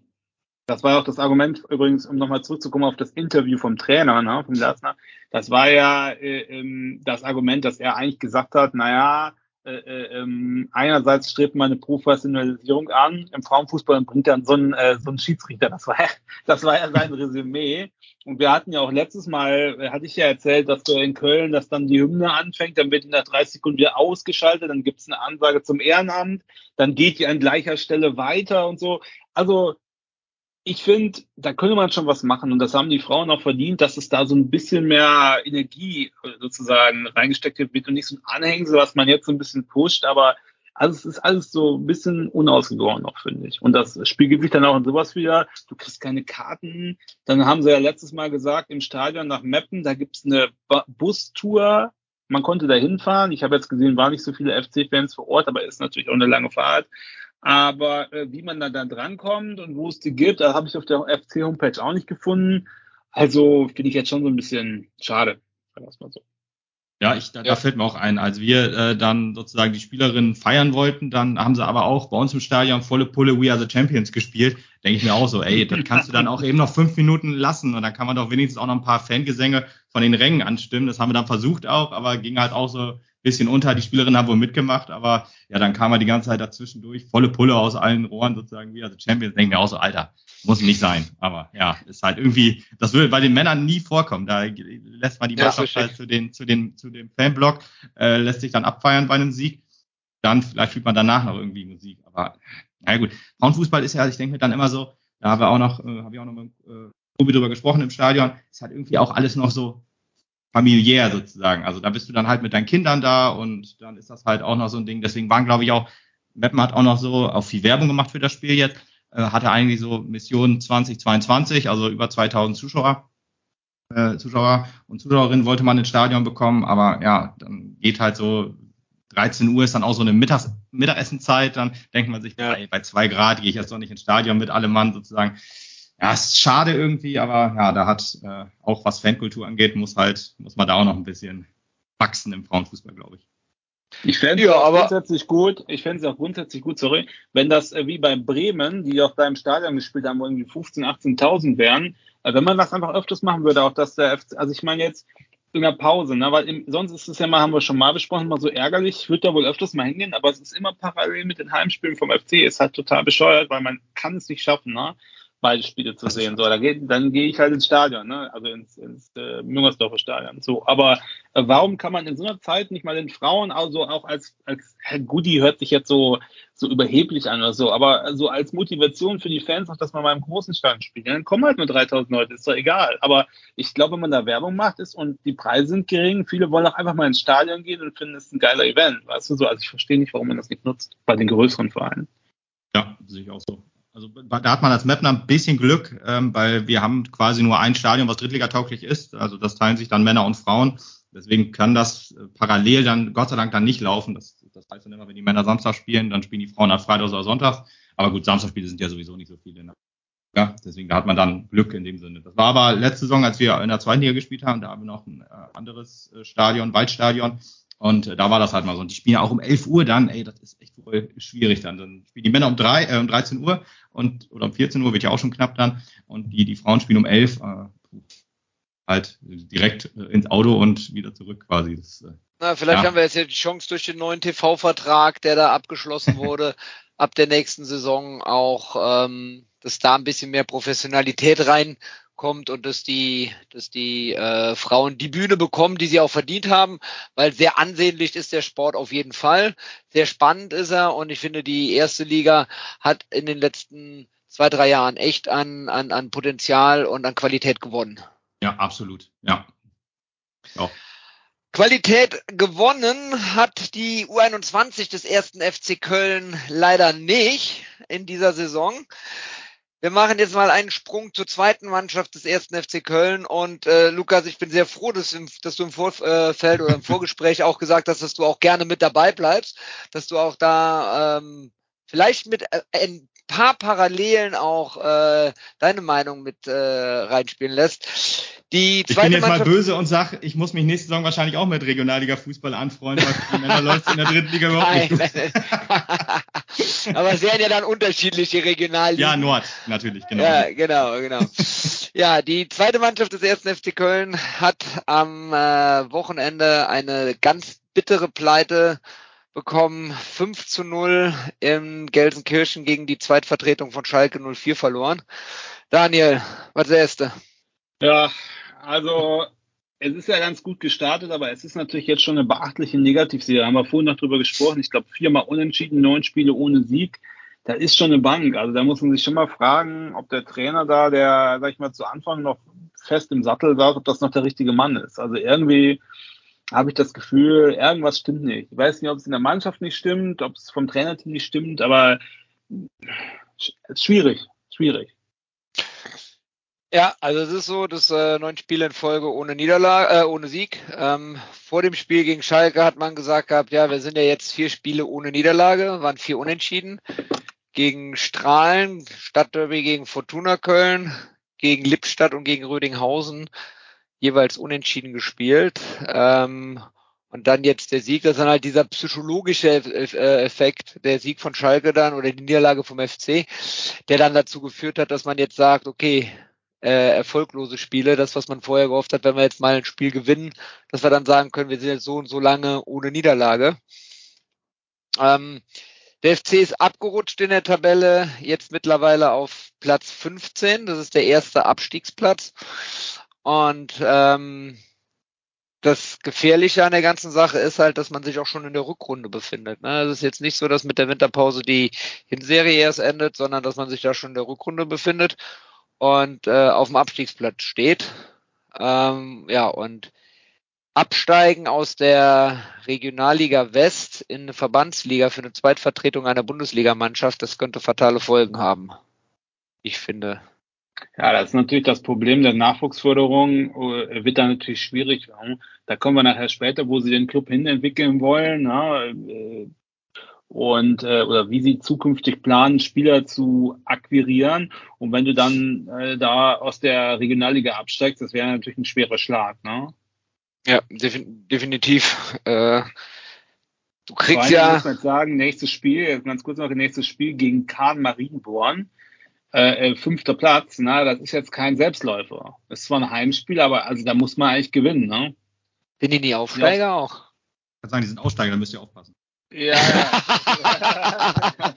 Das war auch das Argument, übrigens, um nochmal zurückzukommen auf das Interview vom Trainer, ne, vom Glasner. Das war ja äh, ähm, das Argument, dass er eigentlich gesagt hat, naja, äh, äh, ähm, einerseits strebt man eine Professionalisierung an im Frauenfußball und bringt dann so einen, äh, so einen Schiedsrichter. Das war, das war ja sein Resümee. Und wir hatten ja auch letztes Mal, äh, hatte ich ja erzählt, dass du in Köln, dass dann die Hymne anfängt, dann wird in der 30 Sekunden wieder ausgeschaltet, dann gibt es eine Ansage zum Ehrenamt, dann geht die an gleicher Stelle weiter und so. Also ich finde, da könnte man schon was machen und das haben die Frauen auch verdient, dass es da so ein bisschen mehr Energie äh, sozusagen reingesteckt wird und nicht so ein Anhängsel, was man jetzt so ein bisschen pusht, aber also es ist alles so ein bisschen unausgegoren noch, finde ich. Und das spiegelt sich dann auch in sowas wieder. Du kriegst keine Karten. Dann haben sie ja letztes Mal gesagt, im Stadion nach Meppen, da gibt's eine Ba- Bustour. Man konnte da hinfahren. Ich habe jetzt gesehen, waren nicht so viele FC-Fans vor Ort, aber ist natürlich auch eine lange Fahrt. Aber äh, wie man da dann drankommt und wo es die gibt, da habe ich auf der FC-Homepage auch nicht gefunden. Also finde ich jetzt schon so ein bisschen schade. Mal so. Ja, ich, da, Ja. da fällt mir auch ein, als wir äh, dann sozusagen die Spielerinnen feiern wollten, dann haben sie aber auch bei uns im Stadion volle Pulle We Are the Champions gespielt. Denke ich mir auch so, ey, das kannst du dann auch eben noch fünf Minuten lassen und dann kann man doch wenigstens auch noch ein paar Fangesänge von den Rängen anstimmen. Das haben wir dann versucht auch, aber ging halt auch so bisschen unter. Die Spielerinnen haben wohl mitgemacht, aber ja, dann kam er die ganze Zeit dazwischen durch, volle Pulle aus allen Rohren sozusagen Are the Champions. Denke ich mir auch so, Alter, muss nicht sein. Aber ja, ist halt irgendwie, das würde bei den Männern nie vorkommen. Da lässt man die Ja, Mannschaft halt zu den, zu den, zu dem Fanblock, äh, lässt sich dann abfeiern bei einem Sieg. Dann vielleicht fühlt man danach noch irgendwie Musik. Aber na gut, Frauenfußball ist ja, ich denke mir dann immer so, da haben wir auch noch, äh, habe ich auch noch mit äh, Tobi drüber gesprochen im Stadion, ist halt irgendwie auch alles noch so familiär sozusagen. Also da bist du dann halt mit deinen Kindern da und dann ist das halt auch noch so ein Ding. Deswegen waren, glaube ich, auch, Meppen hat auch noch so auch viel Werbung gemacht für das Spiel jetzt, äh, hatte eigentlich so Mission 2022, also über 2000 Zuschauer. Äh, Zuschauer und Zuschauerinnen wollte man ins Stadion bekommen, aber ja, dann geht halt so 13 Uhr ist dann auch so eine Mittags Mittagessenzeit, dann denkt man sich, Ja. bei, bei zwei Grad gehe ich jetzt doch nicht ins Stadion mit allem Mann sozusagen. Ja, ist schade irgendwie, aber ja, da hat äh, auch was Fankultur angeht, muss halt, muss man da auch noch ein bisschen wachsen im Frauenfußball, glaube ich. Ich fände Ja, es auch aber- grundsätzlich gut, ich fände es auch grundsätzlich gut, sorry, wenn das äh, wie bei Bremen, die auf deinem Stadion gespielt haben, wo irgendwie 15.000, 18.000 wären, äh, wenn man das einfach öfters machen würde, auch dass der FC, also ich meine jetzt in der Pause, ne, weil im, sonst ist es ja mal, haben wir schon mal besprochen, mal so ärgerlich, ich würde da wohl öfters mal hingehen, aber es ist immer parallel mit den Heimspielen vom FC, ist halt total bescheuert, weil man kann es nicht schaffen, ne, beide Spiele zu sehen. So, da geht, dann gehe ich halt ins Stadion, ne, also ins, ins äh, Müngersdorfer Stadion. So, aber äh, warum kann man in so einer Zeit nicht mal den Frauen also auch als als Herr Goodie hört sich jetzt so so überheblich an oder so, aber so als Motivation für die Fans auch, dass man mal im großen Stadion spielt. Dann kommen halt nur 3000 Leute, ist doch egal. Aber ich glaube, wenn man da Werbung macht ist und die Preise sind gering, viele wollen auch einfach mal ins Stadion gehen und finden es ein geiler Event, weißt du so. Also ich verstehe nicht, warum man das nicht nutzt bei den größeren Vereinen. Ja, sehe ich auch so. Also da hat man als Mapner ein bisschen Glück, ähm, weil wir haben quasi nur ein Stadion, was Drittliga-tauglich ist. Also das teilen sich dann Männer und Frauen. Deswegen kann das äh, parallel dann Gott sei Dank dann nicht laufen. Das, das heißt dann immer, wenn die Männer Samstag spielen, dann spielen die Frauen halt Freitag oder Sonntag. Aber gut, Samstagspiele sind ja sowieso nicht so viele. Ne? Ja, deswegen da hat man dann Glück in dem Sinne. Das war aber letzte Saison, als wir in der zweiten Liga gespielt haben, da haben wir noch ein äh, anderes äh, Stadion, Waldstadion. Und äh, da war das halt mal so. Und die spielen ja auch um 11 Uhr dann, ey, das ist echt voll schwierig dann. Dann spielen die Männer um drei, äh, um 13 Uhr und oder um 14 Uhr wird ja auch schon knapp dann. Und die, die Frauen spielen um 11, äh, halt direkt äh, ins Auto und wieder zurück quasi. Das, äh, Na, vielleicht Ja. haben wir jetzt ja die Chance durch den neuen TV-Vertrag, der da abgeschlossen wurde, ab der nächsten Saison auch, ähm, dass da ein bisschen mehr Professionalität reinkommt kommt und dass die, dass die äh, Frauen die Bühne bekommen, die sie auch verdient haben, weil sehr ansehnlich ist der Sport auf jeden Fall. Sehr spannend ist er und ich finde, die erste Liga hat in den letzten zwei, drei Jahren echt an, an, an Potenzial und an Qualität gewonnen. Ja, absolut. Ja. ja. Qualität gewonnen hat die U21 des ersten FC Köln leider nicht in dieser Saison. Wir machen jetzt mal einen Sprung zur zweiten Mannschaft des ersten FC Köln. Und äh, Lukas, ich bin sehr froh, dass, dass du im Vorfeld oder im Vorgespräch auch gesagt hast, dass du auch gerne mit dabei bleibst, dass du auch da ähm, vielleicht mit äh, paar Parallelen auch äh, deine Meinung mit äh, reinspielen lässt. Die zweite ich bin jetzt Mannschaft, mal böse und sag, ich muss mich nächste Saison wahrscheinlich auch mit Regionalliga Fußball anfreunden, weil Männer läuft in der dritten Liga überhaupt nicht Aber es wären ja dann unterschiedliche Regionalligen. Ja, Nord, natürlich, genau. Ja, genau, genau. ja, die zweite Mannschaft des ersten FC Köln hat am äh, Wochenende eine ganz bittere Pleite bekommen. 5 zu 0 in Gelsenkirchen gegen die Zweitvertretung von Schalke 04 verloren. Daniel, was sähst du? Ja, also es ist ja ganz gut gestartet, aber es ist natürlich jetzt schon eine beachtliche Negativserie. Da haben wir vorhin noch drüber gesprochen. Ich glaube, viermal unentschieden, neun Spiele ohne Sieg. Da ist schon eine Bank. Also da muss man sich schon mal fragen, ob der Trainer da, der, sag ich mal, zu Anfang noch fest im Sattel saß, ob das noch der richtige Mann ist. Also irgendwie habe ich das Gefühl, irgendwas stimmt nicht. Ich weiß nicht, ob es in der Mannschaft nicht stimmt, ob es vom Trainerteam nicht stimmt, aber schwierig, schwierig. Ja, also es ist so, dass äh, neun Spiele in Folge ohne Niederlage, äh, ohne Sieg. Ähm, vor dem Spiel gegen Schalke hat man gesagt gehabt, ja, wir sind ja jetzt vier Spiele ohne Niederlage, waren vier Unentschieden. Gegen Strahlen, Stadtderby gegen Fortuna Köln, gegen Lippstadt und gegen Rödinghausen jeweils unentschieden gespielt. Ähm, und dann jetzt der Sieg, das ist dann halt dieser psychologische äh, Effekt, der Sieg von Schalke dann oder die Niederlage vom FC, der dann dazu geführt hat, dass man jetzt sagt, okay, äh, erfolglose Spiele, das, was man vorher gehofft hat, wenn wir jetzt mal ein Spiel gewinnen, dass wir dann sagen können, wir sind jetzt so und so lange ohne Niederlage. Ähm, der FC ist abgerutscht in der Tabelle, jetzt mittlerweile auf Platz 15. Das ist der erste Abstiegsplatz. Und ähm, das Gefährliche an der ganzen Sache ist halt, dass man sich auch schon in der Rückrunde befindet. Ne? Es ist jetzt nicht so, dass mit der Winterpause die Hinserie erst endet, sondern dass man sich da schon in der Rückrunde befindet und äh, auf dem Abstiegsplatz steht. Ähm, ja, und Absteigen aus der Regionalliga West in eine Verbandsliga für eine Zweitvertretung einer Bundesligamannschaft, das könnte fatale Folgen haben. Ich finde. Ja, das ist natürlich das Problem der Nachwuchsförderung, äh, wird dann natürlich schwierig. Da kommen wir nachher später, wo sie den Club hinentwickeln wollen. Na, äh, und äh, oder wie sie zukünftig planen, Spieler zu akquirieren. Und wenn du dann äh, da aus der Regionalliga absteigst, das wäre natürlich ein schwerer Schlag, ne? Ja, definitiv. Äh, du kriegst ja. muss man sagen, nächstes Spiel, ganz kurz noch, nächstes Spiel gegen Kahn Marienborn. Äh, äh, fünfter Platz, na, das ist jetzt kein Selbstläufer. Das ist zwar ein Heimspiel, aber also da muss man eigentlich gewinnen, ne? Sind die nie Aufsteiger ja. auch? Ich kann sagen, die sind Aufsteiger, da müsst ihr aufpassen. Ja.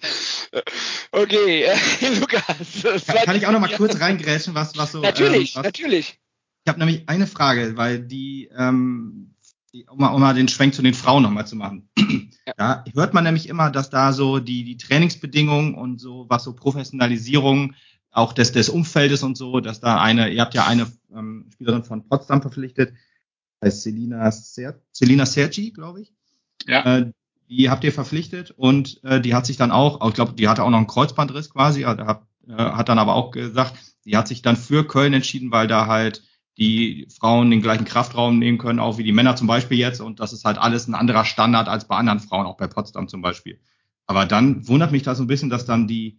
okay, äh, Lukas. Kann, kann ich auch noch mal kurz reingrätschen, was, was so. Natürlich, ähm, was, natürlich. Ich habe nämlich eine Frage, weil die, ähm, die um, mal, um mal den Schwenk zu den Frauen nochmal zu machen. Ja. Da hört man nämlich immer, dass da so die, die Trainingsbedingungen und so, was so Professionalisierung auch des, des Umfeldes und so, dass da eine, ihr habt ja eine ähm, Spielerin von Potsdam verpflichtet, heißt Selina, Ser Selina Sergi, glaube ich. Ja. Äh, die habt ihr verpflichtet und äh, die hat sich dann auch, ich glaube, die hatte auch noch einen Kreuzbandriss quasi, hat, hat, äh, hat dann aber auch gesagt, die hat sich dann für Köln entschieden, weil da halt die Frauen den gleichen Kraftraum nehmen können, auch wie die Männer zum Beispiel jetzt. Und das ist halt alles ein anderer Standard als bei anderen Frauen, auch bei Potsdam zum Beispiel. Aber dann wundert mich das so ein bisschen, dass dann die,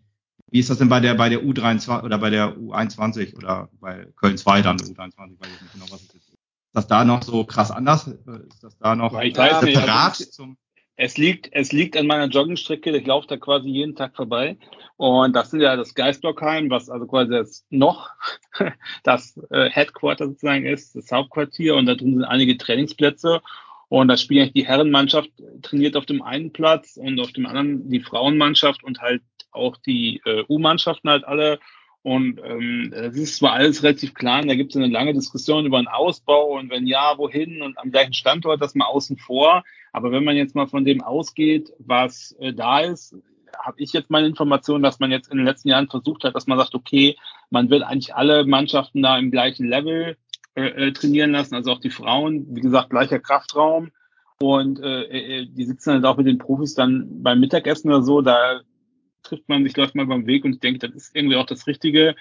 wie ist das denn bei der, bei der U23 oder bei der U21 oder bei Köln 2 dann, U23, weiß ich nicht genau, was es ist. Ist das da noch so krass anders? Ist das da noch ich weiß separat nicht, also zum es liegt, es liegt an meiner Joggingstrecke. Ich laufe da quasi jeden Tag vorbei. Und das ist ja das Geistblockheim, was also quasi das noch das äh, Headquarter sozusagen ist, das Hauptquartier. Und da drin sind einige Trainingsplätze. Und da spielt eigentlich die Herrenmannschaft trainiert auf dem einen Platz und auf dem anderen die Frauenmannschaft und halt auch die äh, U-Mannschaften halt alle. Und ähm, das ist zwar alles relativ klar, da gibt es eine lange Diskussion über einen Ausbau und wenn ja, wohin und am gleichen Standort, das mal außen vor. Aber wenn man jetzt mal von dem ausgeht, was äh, da ist, habe ich jetzt meine Information, dass man jetzt in den letzten Jahren versucht hat, dass man sagt, okay, man will eigentlich alle Mannschaften da im gleichen Level äh, äh trainieren lassen, also auch die Frauen, wie gesagt, gleicher Kraftraum. Und äh, äh, die sitzen halt auch mit den Profis dann beim Mittagessen oder so, da trifft man sich, läuft mal beim Weg und ich denke, das ist irgendwie auch das Richtige,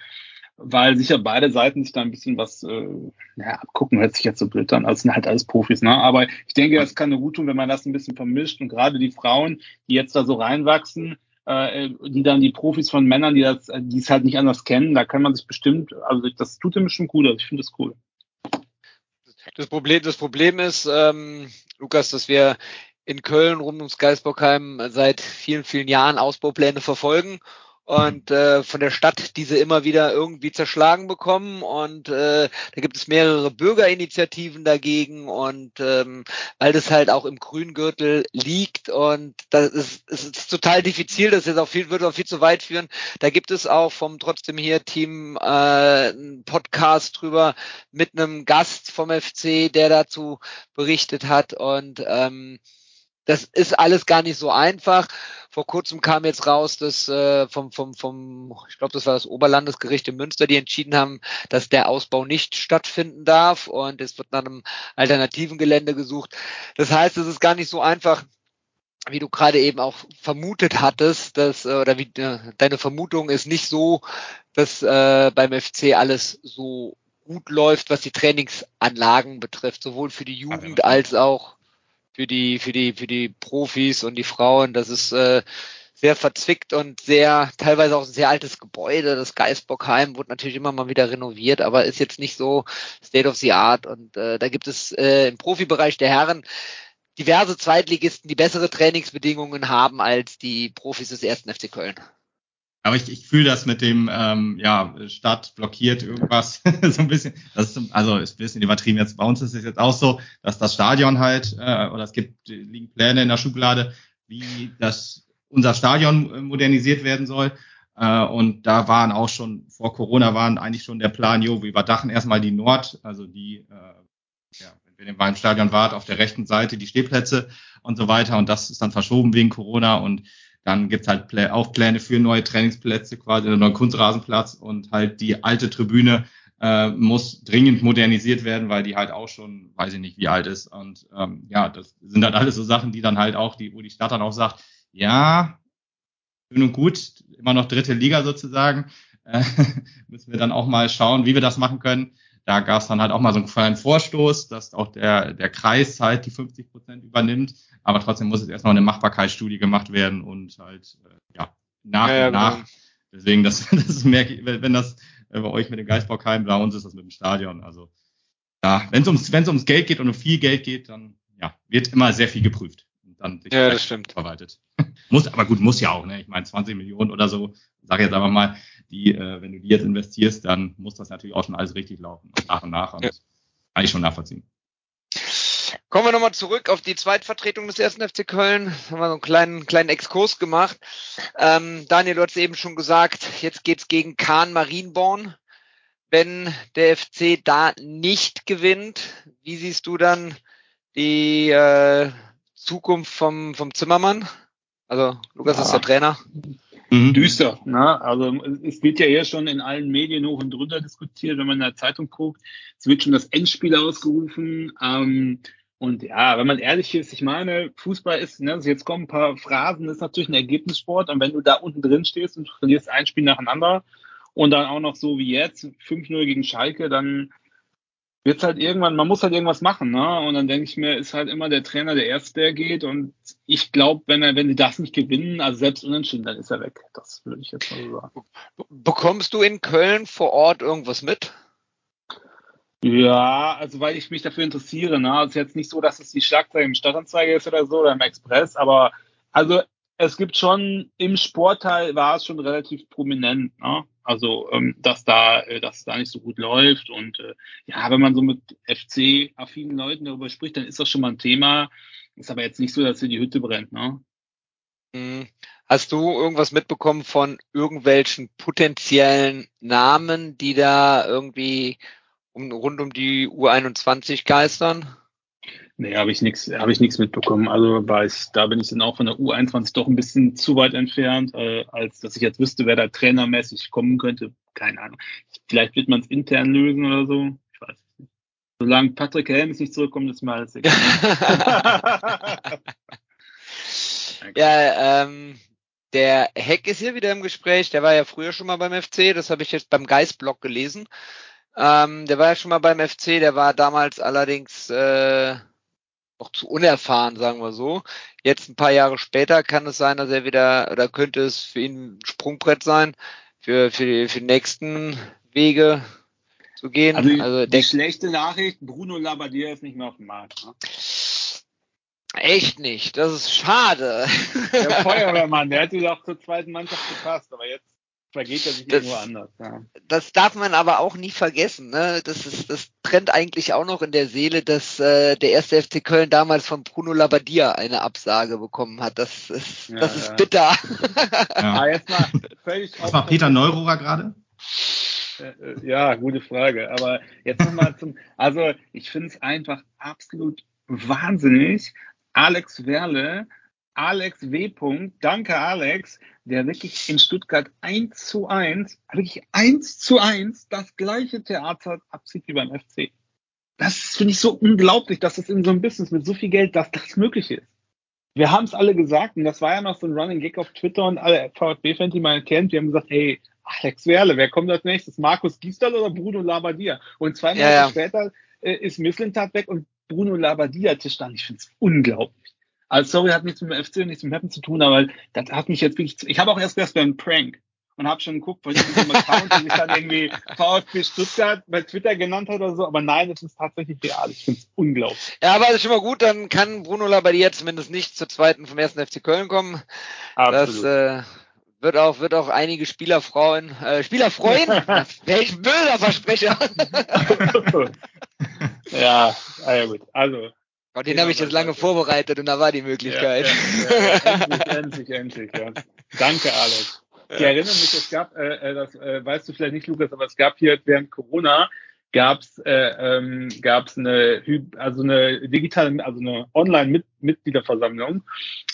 weil sicher beide Seiten sich da ein bisschen was äh, ja, abgucken, hört sich jetzt so blöd an, also sind halt alles Profis, ne? Aber ich denke, das kann nur gut tun, wenn man das ein bisschen vermischt und gerade die Frauen, die jetzt da so reinwachsen, äh, die dann die Profis von Männern, die das, die es halt nicht anders kennen, da kann man sich bestimmt, also das tut dem schon gut, also ich finde das cool. Das Problem, das Problem ist, ähm, Lukas, dass wir in Köln rund ums Geisbockheim seit vielen, vielen Jahren Ausbaupläne verfolgen und äh, von der Stadt diese immer wieder irgendwie zerschlagen bekommen und äh, da gibt es mehrere Bürgerinitiativen dagegen und ähm, weil das halt auch im Grüngürtel liegt und das ist, es ist total diffizil, das jetzt auch viel würde auch viel zu weit führen. Da gibt es auch vom trotzdem hier Team äh, einen Podcast drüber mit einem Gast vom FC, der dazu berichtet hat und ähm, das ist alles gar nicht so einfach. Vor kurzem kam jetzt raus, dass äh, vom, vom, vom, ich glaube, das war das Oberlandesgericht in Münster, die entschieden haben, dass der Ausbau nicht stattfinden darf und es wird nach einem alternativen Gelände gesucht. Das heißt, es ist gar nicht so einfach, wie du gerade eben auch vermutet hattest, dass äh, oder wie äh, deine Vermutung ist nicht so, dass äh, beim FC alles so gut läuft, was die Trainingsanlagen betrifft, sowohl für die Jugend als auch für die, für die, für die Profis und die Frauen. Das ist äh, sehr verzwickt und sehr, teilweise auch ein sehr altes Gebäude. Das Geisbockheim wurde natürlich immer mal wieder renoviert, aber ist jetzt nicht so State of the Art. Und äh, da gibt es äh, im Profibereich der Herren diverse Zweitligisten, die bessere Trainingsbedingungen haben als die Profis des ersten FC Köln. Aber ich, ich fühle das mit dem, ähm, ja, Stadt blockiert irgendwas so ein bisschen. Das ist, also ist ein bisschen übertrieben jetzt. Bei uns ist es jetzt auch so, dass das Stadion halt, äh, oder es gibt liegen Pläne in der Schublade, wie das unser Stadion modernisiert werden soll. Äh, und da waren auch schon vor Corona waren eigentlich schon der Plan, jo, wir überdachen erstmal die Nord, also die, äh, ja, wenn ihr beim Stadion wart, auf der rechten Seite die Stehplätze und so weiter. Und das ist dann verschoben wegen Corona und dann gibt's halt auch Pläne für neue Trainingsplätze, quasi einen neuen Kunstrasenplatz und halt die alte Tribüne äh, muss dringend modernisiert werden, weil die halt auch schon, weiß ich nicht, wie alt ist. Und ähm, ja, das sind halt alles so Sachen, die dann halt auch, die, wo die Stadt dann auch sagt, ja, schön und gut, immer noch dritte Liga sozusagen, äh, müssen wir dann auch mal schauen, wie wir das machen können. Da gab es dann halt auch mal so einen kleinen Vorstoß, dass auch der, der Kreis halt die 50 Prozent übernimmt. Aber trotzdem muss es erstmal eine Machbarkeitsstudie gemacht werden und halt, äh, ja, nach ja, und nach. Genau. Deswegen, das, das merke ich, wenn das äh, bei euch mit dem Geistbockheim, bei uns ist das mit dem Stadion. Also, ja, wenn es ums, wenn es ums Geld geht und um viel Geld geht, dann, ja, wird immer sehr viel geprüft. Dann sich ja, das stimmt. verwaltet. muss, aber gut, muss ja auch, ne? Ich meine, 20 Millionen oder so, sage jetzt einfach mal, die, äh, wenn du die jetzt investierst, dann muss das natürlich auch schon alles richtig laufen, nach und nach. Und ja. kann ich schon nachvollziehen. Kommen wir nochmal zurück auf die Zweitvertretung des ersten FC Köln. Haben wir so einen kleinen, kleinen Exkurs gemacht. Ähm, Daniel, du hast eben schon gesagt, jetzt geht's gegen Kahn Marienborn. Wenn der FC da nicht gewinnt, wie siehst du dann die äh, Zukunft vom, vom Zimmermann? Also Lukas ja. ist der Trainer. Mhm. Düster. Ne? Also es wird ja eher schon in allen Medien hoch und drunter diskutiert, wenn man in der Zeitung guckt. Es wird schon das Endspiel ausgerufen. Ähm, und ja, wenn man ehrlich ist, ich meine, Fußball ist, ne, also jetzt kommen ein paar Phrasen, das ist natürlich ein Ergebnissport. Und wenn du da unten drin stehst und du verlierst ein Spiel nacheinander und dann auch noch so wie jetzt, 5-0 gegen Schalke, dann wird's halt irgendwann, man muss halt irgendwas machen, ne? Und dann denke ich mir, ist halt immer der Trainer der Erste, der geht. Und ich glaube, wenn er, wenn sie das nicht gewinnen, also selbst unentschieden, dann ist er weg. Das würde ich jetzt mal so sagen. Bekommst du in Köln vor Ort irgendwas mit? Ja, also weil ich mich dafür interessiere. Ne? Also jetzt nicht so, dass es die Schlagzeile im Stadtanzeiger ist oder so oder im Express, aber also es gibt schon im Sportteil war es schon relativ prominent, ne? Also ähm, dass da, äh, dass es da nicht so gut läuft und äh, ja, wenn man so mit FC-affinen Leuten darüber spricht, dann ist das schon mal ein Thema. Ist aber jetzt nicht so, dass hier die Hütte brennt, ne? Mhm. Hast du irgendwas mitbekommen von irgendwelchen potenziellen Namen, die da irgendwie um, rund um die U21 geistern? Nee, habe ich nichts, nichts mitbekommen. Also ich, da bin ich dann auch von der U21 doch ein bisschen zu weit entfernt, äh, als dass ich jetzt wüsste, wer da trainermäßig kommen könnte. Keine Ahnung. Vielleicht wird man es intern lösen oder so. Ich weiß es nicht. Solange Patrick Helms nicht zurückkommt, ist mir alles egal. ja, ähm, der Heck ist hier wieder im Gespräch. Der war ja früher schon mal beim FC. Das habe ich jetzt beim Geistblog gelesen. Ähm, der war ja schon mal beim FC. Der war damals allerdings äh, noch zu unerfahren, sagen wir so. Jetzt ein paar Jahre später kann es sein, dass er wieder, oder könnte es für ihn ein Sprungbrett sein, für, für, die, für die nächsten Wege zu gehen. Also, also die schlechte Nachricht, Bruno Labbadia ist nicht mehr auf dem Markt. Ne? Echt nicht, das ist schade. Der Feuerwehrmann, der hätte doch zur zweiten Mannschaft gepasst, aber jetzt vergeht er sich das, irgendwo anders. Ja. Das darf man aber auch nie vergessen. Ne? Das ist das trennt eigentlich auch noch in der Seele, dass äh, der erste FC Köln damals von Bruno Labbadia eine Absage bekommen hat. Das ist, ja, das ist bitter. Ja. ah, jetzt mal völlig Was war Peter Neururer gerade? Äh, äh, ja, gute Frage. Aber jetzt nochmal zum, also ich finde es einfach absolut wahnsinnig. Alex Werle Alex W. Danke, Alex, der wirklich in Stuttgart 1 zu 1, wirklich 1 zu 1 das gleiche Theater abzieht wie beim FC. Das finde ich so unglaublich, dass es in so einem Business mit so viel Geld, dass das möglich ist. Wir haben es alle gesagt und das war ja noch so ein Running Gag auf Twitter und alle VfB-Fans, die man kennt, die haben gesagt, hey, Alex Werle, wer kommt als nächstes? Markus Gisdol oder Bruno Labbadia? Und zwei Monate ja, ja. später äh, ist Misslintat weg und Bruno Labbadia tischt an. Ich finde es unglaublich. Also sorry, hat nichts mit dem FC und nichts mit dem Happen zu tun, aber das hat mich jetzt wirklich. Ich habe auch erst gedacht, ein Prank und habe schon geguckt, weil ich diesem Account, der sich dann irgendwie VfB Stuttgart bei Twitter genannt hat oder so, aber nein, es ist tatsächlich real. Ich finde es unglaublich. Ja, aber das ist schon mal gut, dann kann Bruno Labbadia zumindest nicht zur zweiten vom ersten FC Köln kommen. Absolut. Das äh, wird auch, wird auch einige Spieler freuen. Äh, Spieler freuen? Welch böser Versprecher! ja, ja gut. Also und den habe ich jetzt lange vorbereitet und da war die Möglichkeit. Ja, ja, ja, endlich, endlich, endlich. Ja. Danke, Alex. Ich erinnere mich, es gab, äh, äh, das äh, weißt du vielleicht nicht, Lukas, aber es gab hier während Corona gab's äh, ähm, gab's eine also eine digitale also eine Online Mitgliederversammlung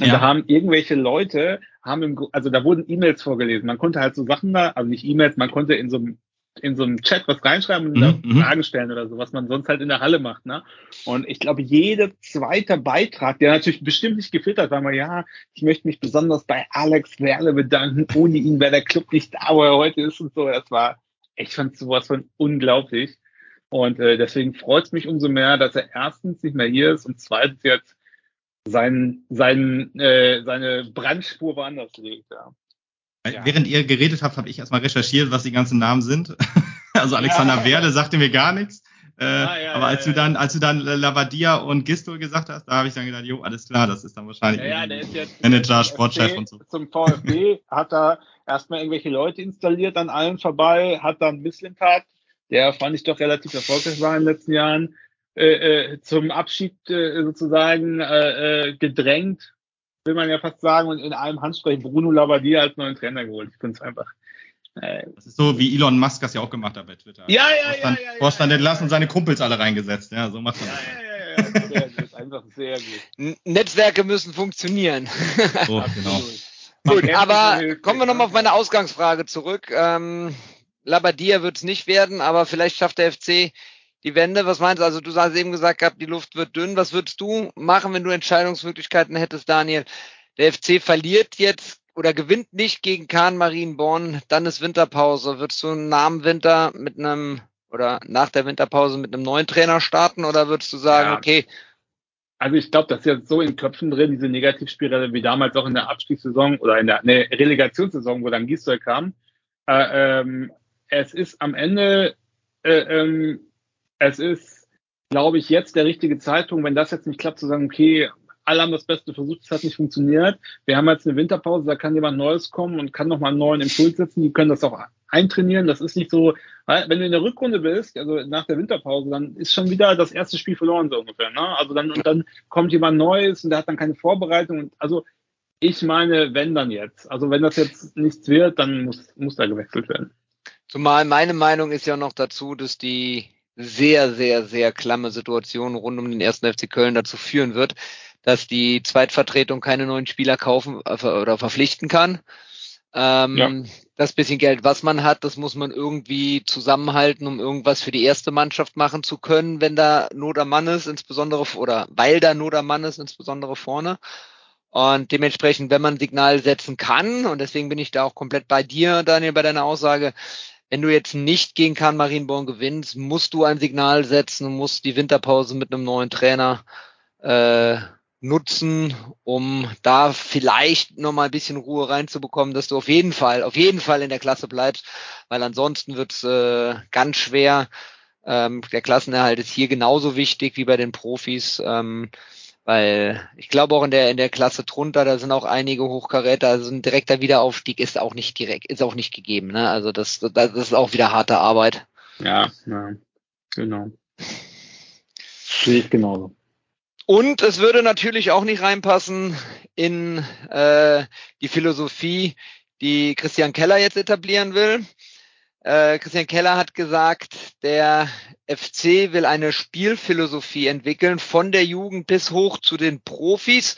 und da haben irgendwelche Leute haben im, also da wurden E-Mails vorgelesen man konnte halt so Sachen da also nicht E-Mails man konnte in so einem in so einem Chat was reinschreiben und mhm, mhm. Fragen stellen oder so, was man sonst halt in der Halle macht. Ne? Und ich glaube, jeder zweite Beitrag, der natürlich bestimmt nicht gefiltert war, mal ja, ich möchte mich besonders bei Alex Werle bedanken. Ohne ihn wäre der Club nicht da, wo er heute ist und so. Das war, ich fand sowas von unglaublich. Und äh, deswegen freut es mich umso mehr, dass er erstens nicht mehr hier ist und zweitens jetzt sein, sein, äh, seine Brandspur woanders legt. Ja. Ja. Während ihr geredet habt, habe ich erstmal recherchiert, was die ganzen Namen sind. also Alexander ja. Werle sagte mir gar nichts. Äh, ah, ja, aber als du dann, als du dann Lavadia und Gisto gesagt hast, da habe ich dann gedacht, jo, alles klar, das ist dann wahrscheinlich Manager, Sportchef und so. Zum VfB hat er erstmal irgendwelche Leute installiert an allen vorbei, hat dann Misslintat, der fand ich doch relativ erfolgreich war in den letzten Jahren, äh, äh, zum Abschied äh, sozusagen äh, äh, gedrängt will man ja fast sagen, und in einem Handsprech Bruno Labbadia als neuen Trainer geholt. Ich finde es einfach. Äh, das ist so, wie Elon Musk das ja auch gemacht hat bei Twitter. Ja, ja, Vorstand, ja, ja, ja. Vorstand entlassen und seine Kumpels alle reingesetzt. Ja, so macht man ja, das. Ja, ja, ja, sehr gut. Einfach sehr gut. Netzwerke müssen funktionieren. So, genau. Gut, aber kommen wir nochmal auf meine Ausgangsfrage zurück. Ähm, Labadia wird es nicht werden, aber vielleicht schafft der FC die Wende. Was meinst du? Also du hast eben gesagt gehabt, die Luft wird dünn. Was würdest du machen, wenn du Entscheidungsmöglichkeiten hättest, Daniel? Der FC verliert jetzt oder gewinnt nicht gegen Kahn Marienborn, dann ist Winterpause. Würdest du nach dem Winter mit einem oder nach der Winterpause mit einem neuen Trainer starten oder würdest du sagen, ja. okay, also ich glaube, das ist jetzt so in Köpfen drin, diese Negativspirale, wie damals auch in der Abstiegssaison oder in der ne, Relegationssaison, wo dann Gisdol kam. Äh, ähm, es ist am Ende äh, ähm, es ist, glaube ich, jetzt der richtige Zeitpunkt, wenn das jetzt nicht klappt, zu sagen, okay, alle haben das Beste versucht, es hat nicht funktioniert. Wir haben jetzt eine Winterpause, da kann jemand Neues kommen und kann nochmal einen neuen Impuls setzen. Die können das auch eintrainieren. Das ist nicht so, wenn du in der Rückrunde bist, also nach der Winterpause, dann ist schon wieder das erste Spiel verloren, so ungefähr. Ne? Also dann, und dann kommt jemand Neues und der hat dann keine Vorbereitung. Und also Ich meine, wenn dann jetzt. Also wenn das jetzt nichts wird, dann muss, muss da gewechselt werden. Zumal meine Meinung ist ja noch dazu, dass die sehr, sehr, sehr klamme Situation rund um den ersten FC Köln dazu führen wird, dass die Zweitvertretung keine neuen Spieler kaufen äh, oder verpflichten kann. Ähm, ja. Das bisschen Geld, was man hat, das muss man irgendwie zusammenhalten, um irgendwas für die erste Mannschaft machen zu können, wenn da Not am Mann ist, insbesondere oder weil da Not am Mann ist, insbesondere vorne. Und dementsprechend, wenn man ein Signal setzen kann, und deswegen bin ich da auch komplett bei dir, Daniel, bei deiner Aussage, wenn du jetzt nicht gegen Kahn Marienborn gewinnst, musst du ein Signal setzen und musst die Winterpause mit einem neuen Trainer äh, nutzen, um da vielleicht noch mal ein bisschen Ruhe reinzubekommen, dass du auf jeden Fall, auf jeden Fall in der Klasse bleibst, weil ansonsten wird's äh, ganz schwer. Ähm, der Klassenerhalt ist hier genauso wichtig wie bei den Profis. Ähm, weil ich glaube auch in der in der Klasse drunter, da sind auch einige Hochkaräter, also ein direkter Wiederaufstieg ist auch nicht direkt, ist auch nicht gegeben. Ne? Also das, das ist auch wieder harte Arbeit. Ja, ja genau. Sehe ich genauso. Und es würde natürlich auch nicht reinpassen in äh, die Philosophie, die Christian Keller jetzt etablieren will. Äh, Christian Keller hat gesagt, der FC will eine Spielphilosophie entwickeln, von der Jugend bis hoch zu den Profis,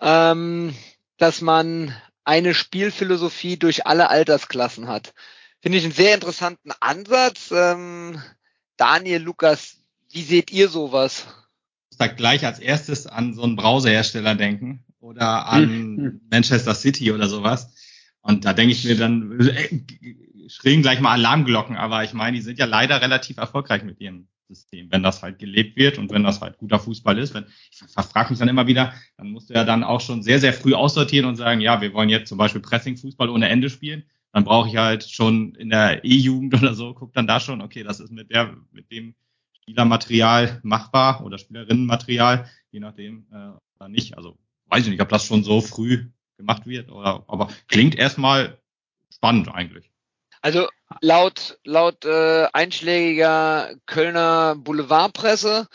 ähm, dass man eine Spielphilosophie durch alle Altersklassen hat. Finde ich einen sehr interessanten Ansatz. Ähm, Daniel, Lukas, wie seht ihr sowas? Ich muss da gleich als erstes an so einen Browserhersteller denken oder an Manchester City oder sowas. Und da denke ich mir dann, äh, schrillen gleich mal Alarmglocken, aber ich meine, die sind ja leider relativ erfolgreich mit ihrem System, wenn das halt gelebt wird und wenn das halt guter Fußball ist. Wenn, ich frage mich dann immer wieder, dann musst du ja dann auch schon sehr, sehr früh aussortieren und sagen, ja, wir wollen jetzt zum Beispiel Pressing-Fußball ohne Ende spielen. Dann brauche ich halt schon in der E-Jugend oder so, guck dann da schon, okay, das ist mit der, mit dem Spielermaterial machbar oder Spielerinnenmaterial, je nachdem, äh, oder nicht. Also weiß ich nicht, ob das schon so früh gemacht wird oder, aber klingt erstmal spannend eigentlich. Also laut, laut äh, einschlägiger Kölner Boulevardpresse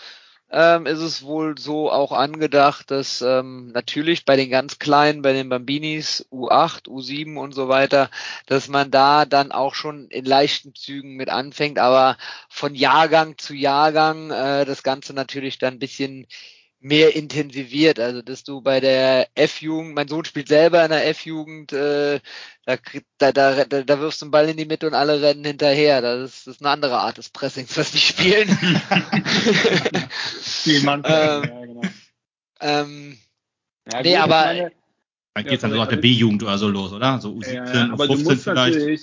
ähm, ist es wohl so auch angedacht, dass ähm, natürlich bei den ganz Kleinen, bei den Bambinis, U8, U7 und so weiter, dass man da dann auch schon in leichten Zügen mit anfängt, aber von Jahrgang zu Jahrgang äh, das Ganze natürlich dann ein bisschen mehr intensiviert. Also dass du bei der F-Jugend, mein Sohn spielt selber in der F-Jugend, äh, da, da, da, da wirfst du einen Ball in die Mitte und alle rennen hinterher. Das ist, das ist eine andere Art des Pressings, was die spielen. ähm, ja, genau. ähm, ja, nee, aber meine, dann geht's dann so auf der B-Jugend oder so los, oder? So U17, ja, U15 du musst vielleicht. Natürlich,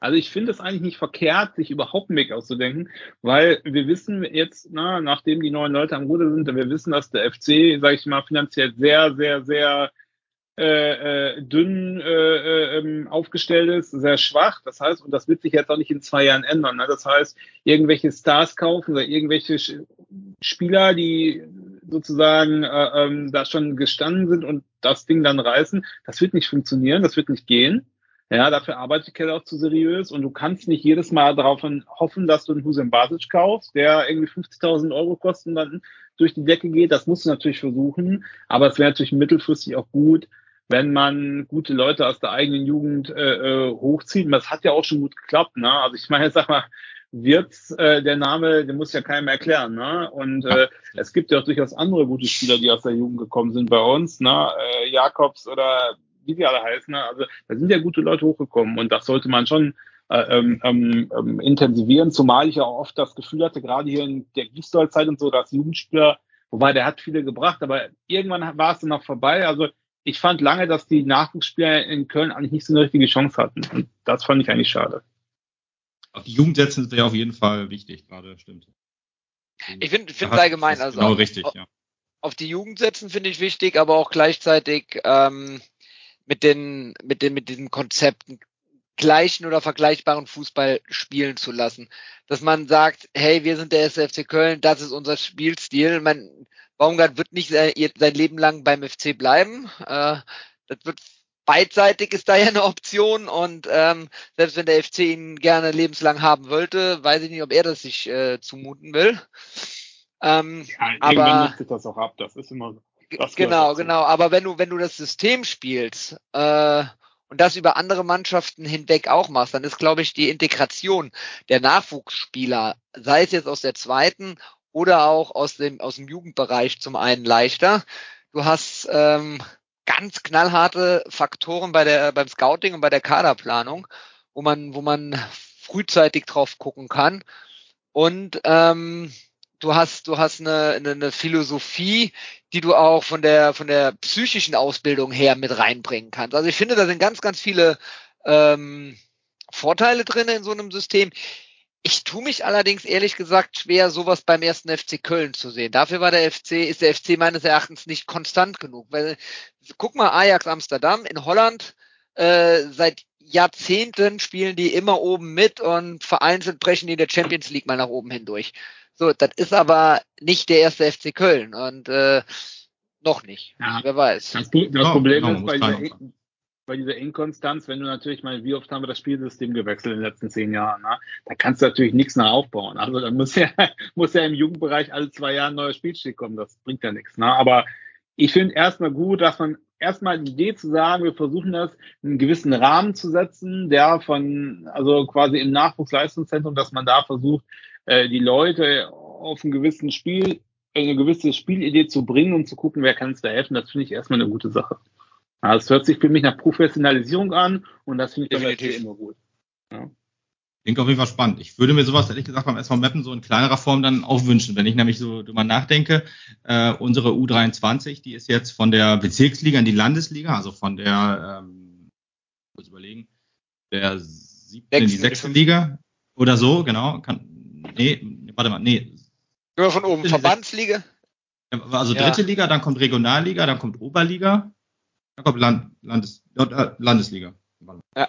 also ich finde es eigentlich nicht verkehrt, sich überhaupt einen Weg auszudenken, weil wir wissen jetzt, na, nachdem die neuen Leute am Ruder sind, wir wissen, dass der FC, sage ich mal, finanziell sehr, sehr, sehr äh, äh, dünn äh, äh, ähm, aufgestellt ist, sehr schwach. Das heißt, und das wird sich jetzt auch nicht in zwei Jahren ändern. Ne? Das heißt, irgendwelche Stars kaufen oder irgendwelche Spieler, die sozusagen äh, ähm, da schon gestanden sind und das Ding dann reißen, das wird nicht funktionieren, das wird nicht gehen. Ja, dafür arbeitet Keller auch zu seriös und du kannst nicht jedes Mal darauf hoffen, dass du einen Hussein Basic kaufst, der irgendwie 50.000 Euro kostet und dann durch die Decke geht. Das musst du natürlich versuchen, aber es wäre natürlich mittelfristig auch gut, wenn man gute Leute aus der eigenen Jugend äh, äh hochzieht. Und das hat ja auch schon gut geklappt. Ne? Also ich meine, sag mal, Wirtz, äh, der Name, den muss ja keinem erklären. Ne? Und äh, es gibt ja auch durchaus andere gute Spieler, die aus der Jugend gekommen sind bei uns. Ne? Äh, Jakobs oder wie sie alle heißen. Ne? Also da sind ja gute Leute hochgekommen und das sollte man schon äh, ähm, ähm, ähm, intensivieren, zumal ich ja auch oft das Gefühl hatte, gerade hier in der Gisdol-Zeit und so, dass Jugendspieler, wobei der hat viele gebracht, aber irgendwann war es dann auch vorbei. Also ich fand lange, dass die Nachwuchsspieler in Köln eigentlich nicht so eine richtige Chance hatten. Und das fand ich eigentlich schade. Auf die Jugend setzen wäre auf jeden Fall wichtig, gerade stimmt. Ich finde finde allgemein, also genau richtig, auf, ja. auf die Jugend setzen finde ich wichtig, aber auch gleichzeitig ähm, mit den, mit den, mit diesem Konzept gleichen oder vergleichbaren Fußball spielen zu lassen. Dass man sagt, hey, wir sind der SFC Köln, das ist unser Spielstil. Man, Baumgart wird nicht sein, sein Leben lang beim FC bleiben. Äh, das wird beidseitig ist da ja eine Option und ähm, selbst wenn der FC ihn gerne lebenslang haben wollte, weiß ich nicht, ob er das sich äh, zumuten will. Ähm, ja, aber das auch ab, das ist immer so. Genau, genau. Aber wenn du, wenn du das System spielst äh, und das über andere Mannschaften hinweg auch machst, dann ist, glaube ich, die Integration der Nachwuchsspieler, sei es jetzt aus der zweiten oder auch aus dem, aus dem Jugendbereich zum einen leichter. Du hast ähm, ganz knallharte Faktoren bei der, beim Scouting und bei der Kaderplanung, wo man, wo man frühzeitig drauf gucken kann. Und ähm, du hast, du hast eine, eine, eine Philosophie, die du auch von der, von der psychischen Ausbildung her mit reinbringen kannst. Also ich finde, da sind ganz, ganz viele ähm, Vorteile drin in so einem System. Ich tue mich allerdings ehrlich gesagt schwer, sowas beim ersten FC Köln zu sehen. Dafür war der FC, ist der FC meines Erachtens nicht konstant genug. Weil, guck mal, Ajax Amsterdam in Holland, äh, seit Jahrzehnten spielen die immer oben mit und vereinzelt brechen die in der Champions League mal nach oben hindurch. So, das ist aber nicht der erste FC Köln und äh, noch nicht. Ja. Wer weiß. Das, das Problem oh, ist bei dieser, bei dieser Inkonstanz, wenn du natürlich mal, wie oft haben wir das Spielsystem gewechselt in den letzten zehn Jahren, ne? da kannst du natürlich nichts nach aufbauen. Also da muss ja, muss ja im Jugendbereich alle zwei Jahre ein neuer Spielstil kommen. Das bringt ja nichts. Ne? Aber ich finde erstmal gut, dass man erstmal die Idee zu sagen, wir versuchen das in einen gewissen Rahmen zu setzen, der von, also quasi im Nachwuchsleistungszentrum, dass man da versucht, äh, die Leute auf ein gewissen Spiel, eine gewisse Spielidee zu bringen und zu gucken, wer kann es da helfen, das finde ich erstmal eine gute Sache. Es hört sich für mich nach Professionalisierung an und das finde ich Definitiv. immer gut. Ja. Klingt auf jeden Fall spannend. Ich würde mir sowas, ehrlich gesagt, beim SV Mappen so in kleinerer Form dann auch wünschen. Wenn ich nämlich so drüber nachdenke, äh, unsere U23, die ist jetzt von der Bezirksliga in die Landesliga, also von der, ähm, muss überlegen, der siebten in die sechste Liga oder so, genau. Kann, nee, warte mal, nee. Immer von oben, Verbandsliga? Also dritte ja. Liga, dann kommt Regionalliga, dann kommt Oberliga, dann kommt Land, Landes, äh, Landesliga. Ja.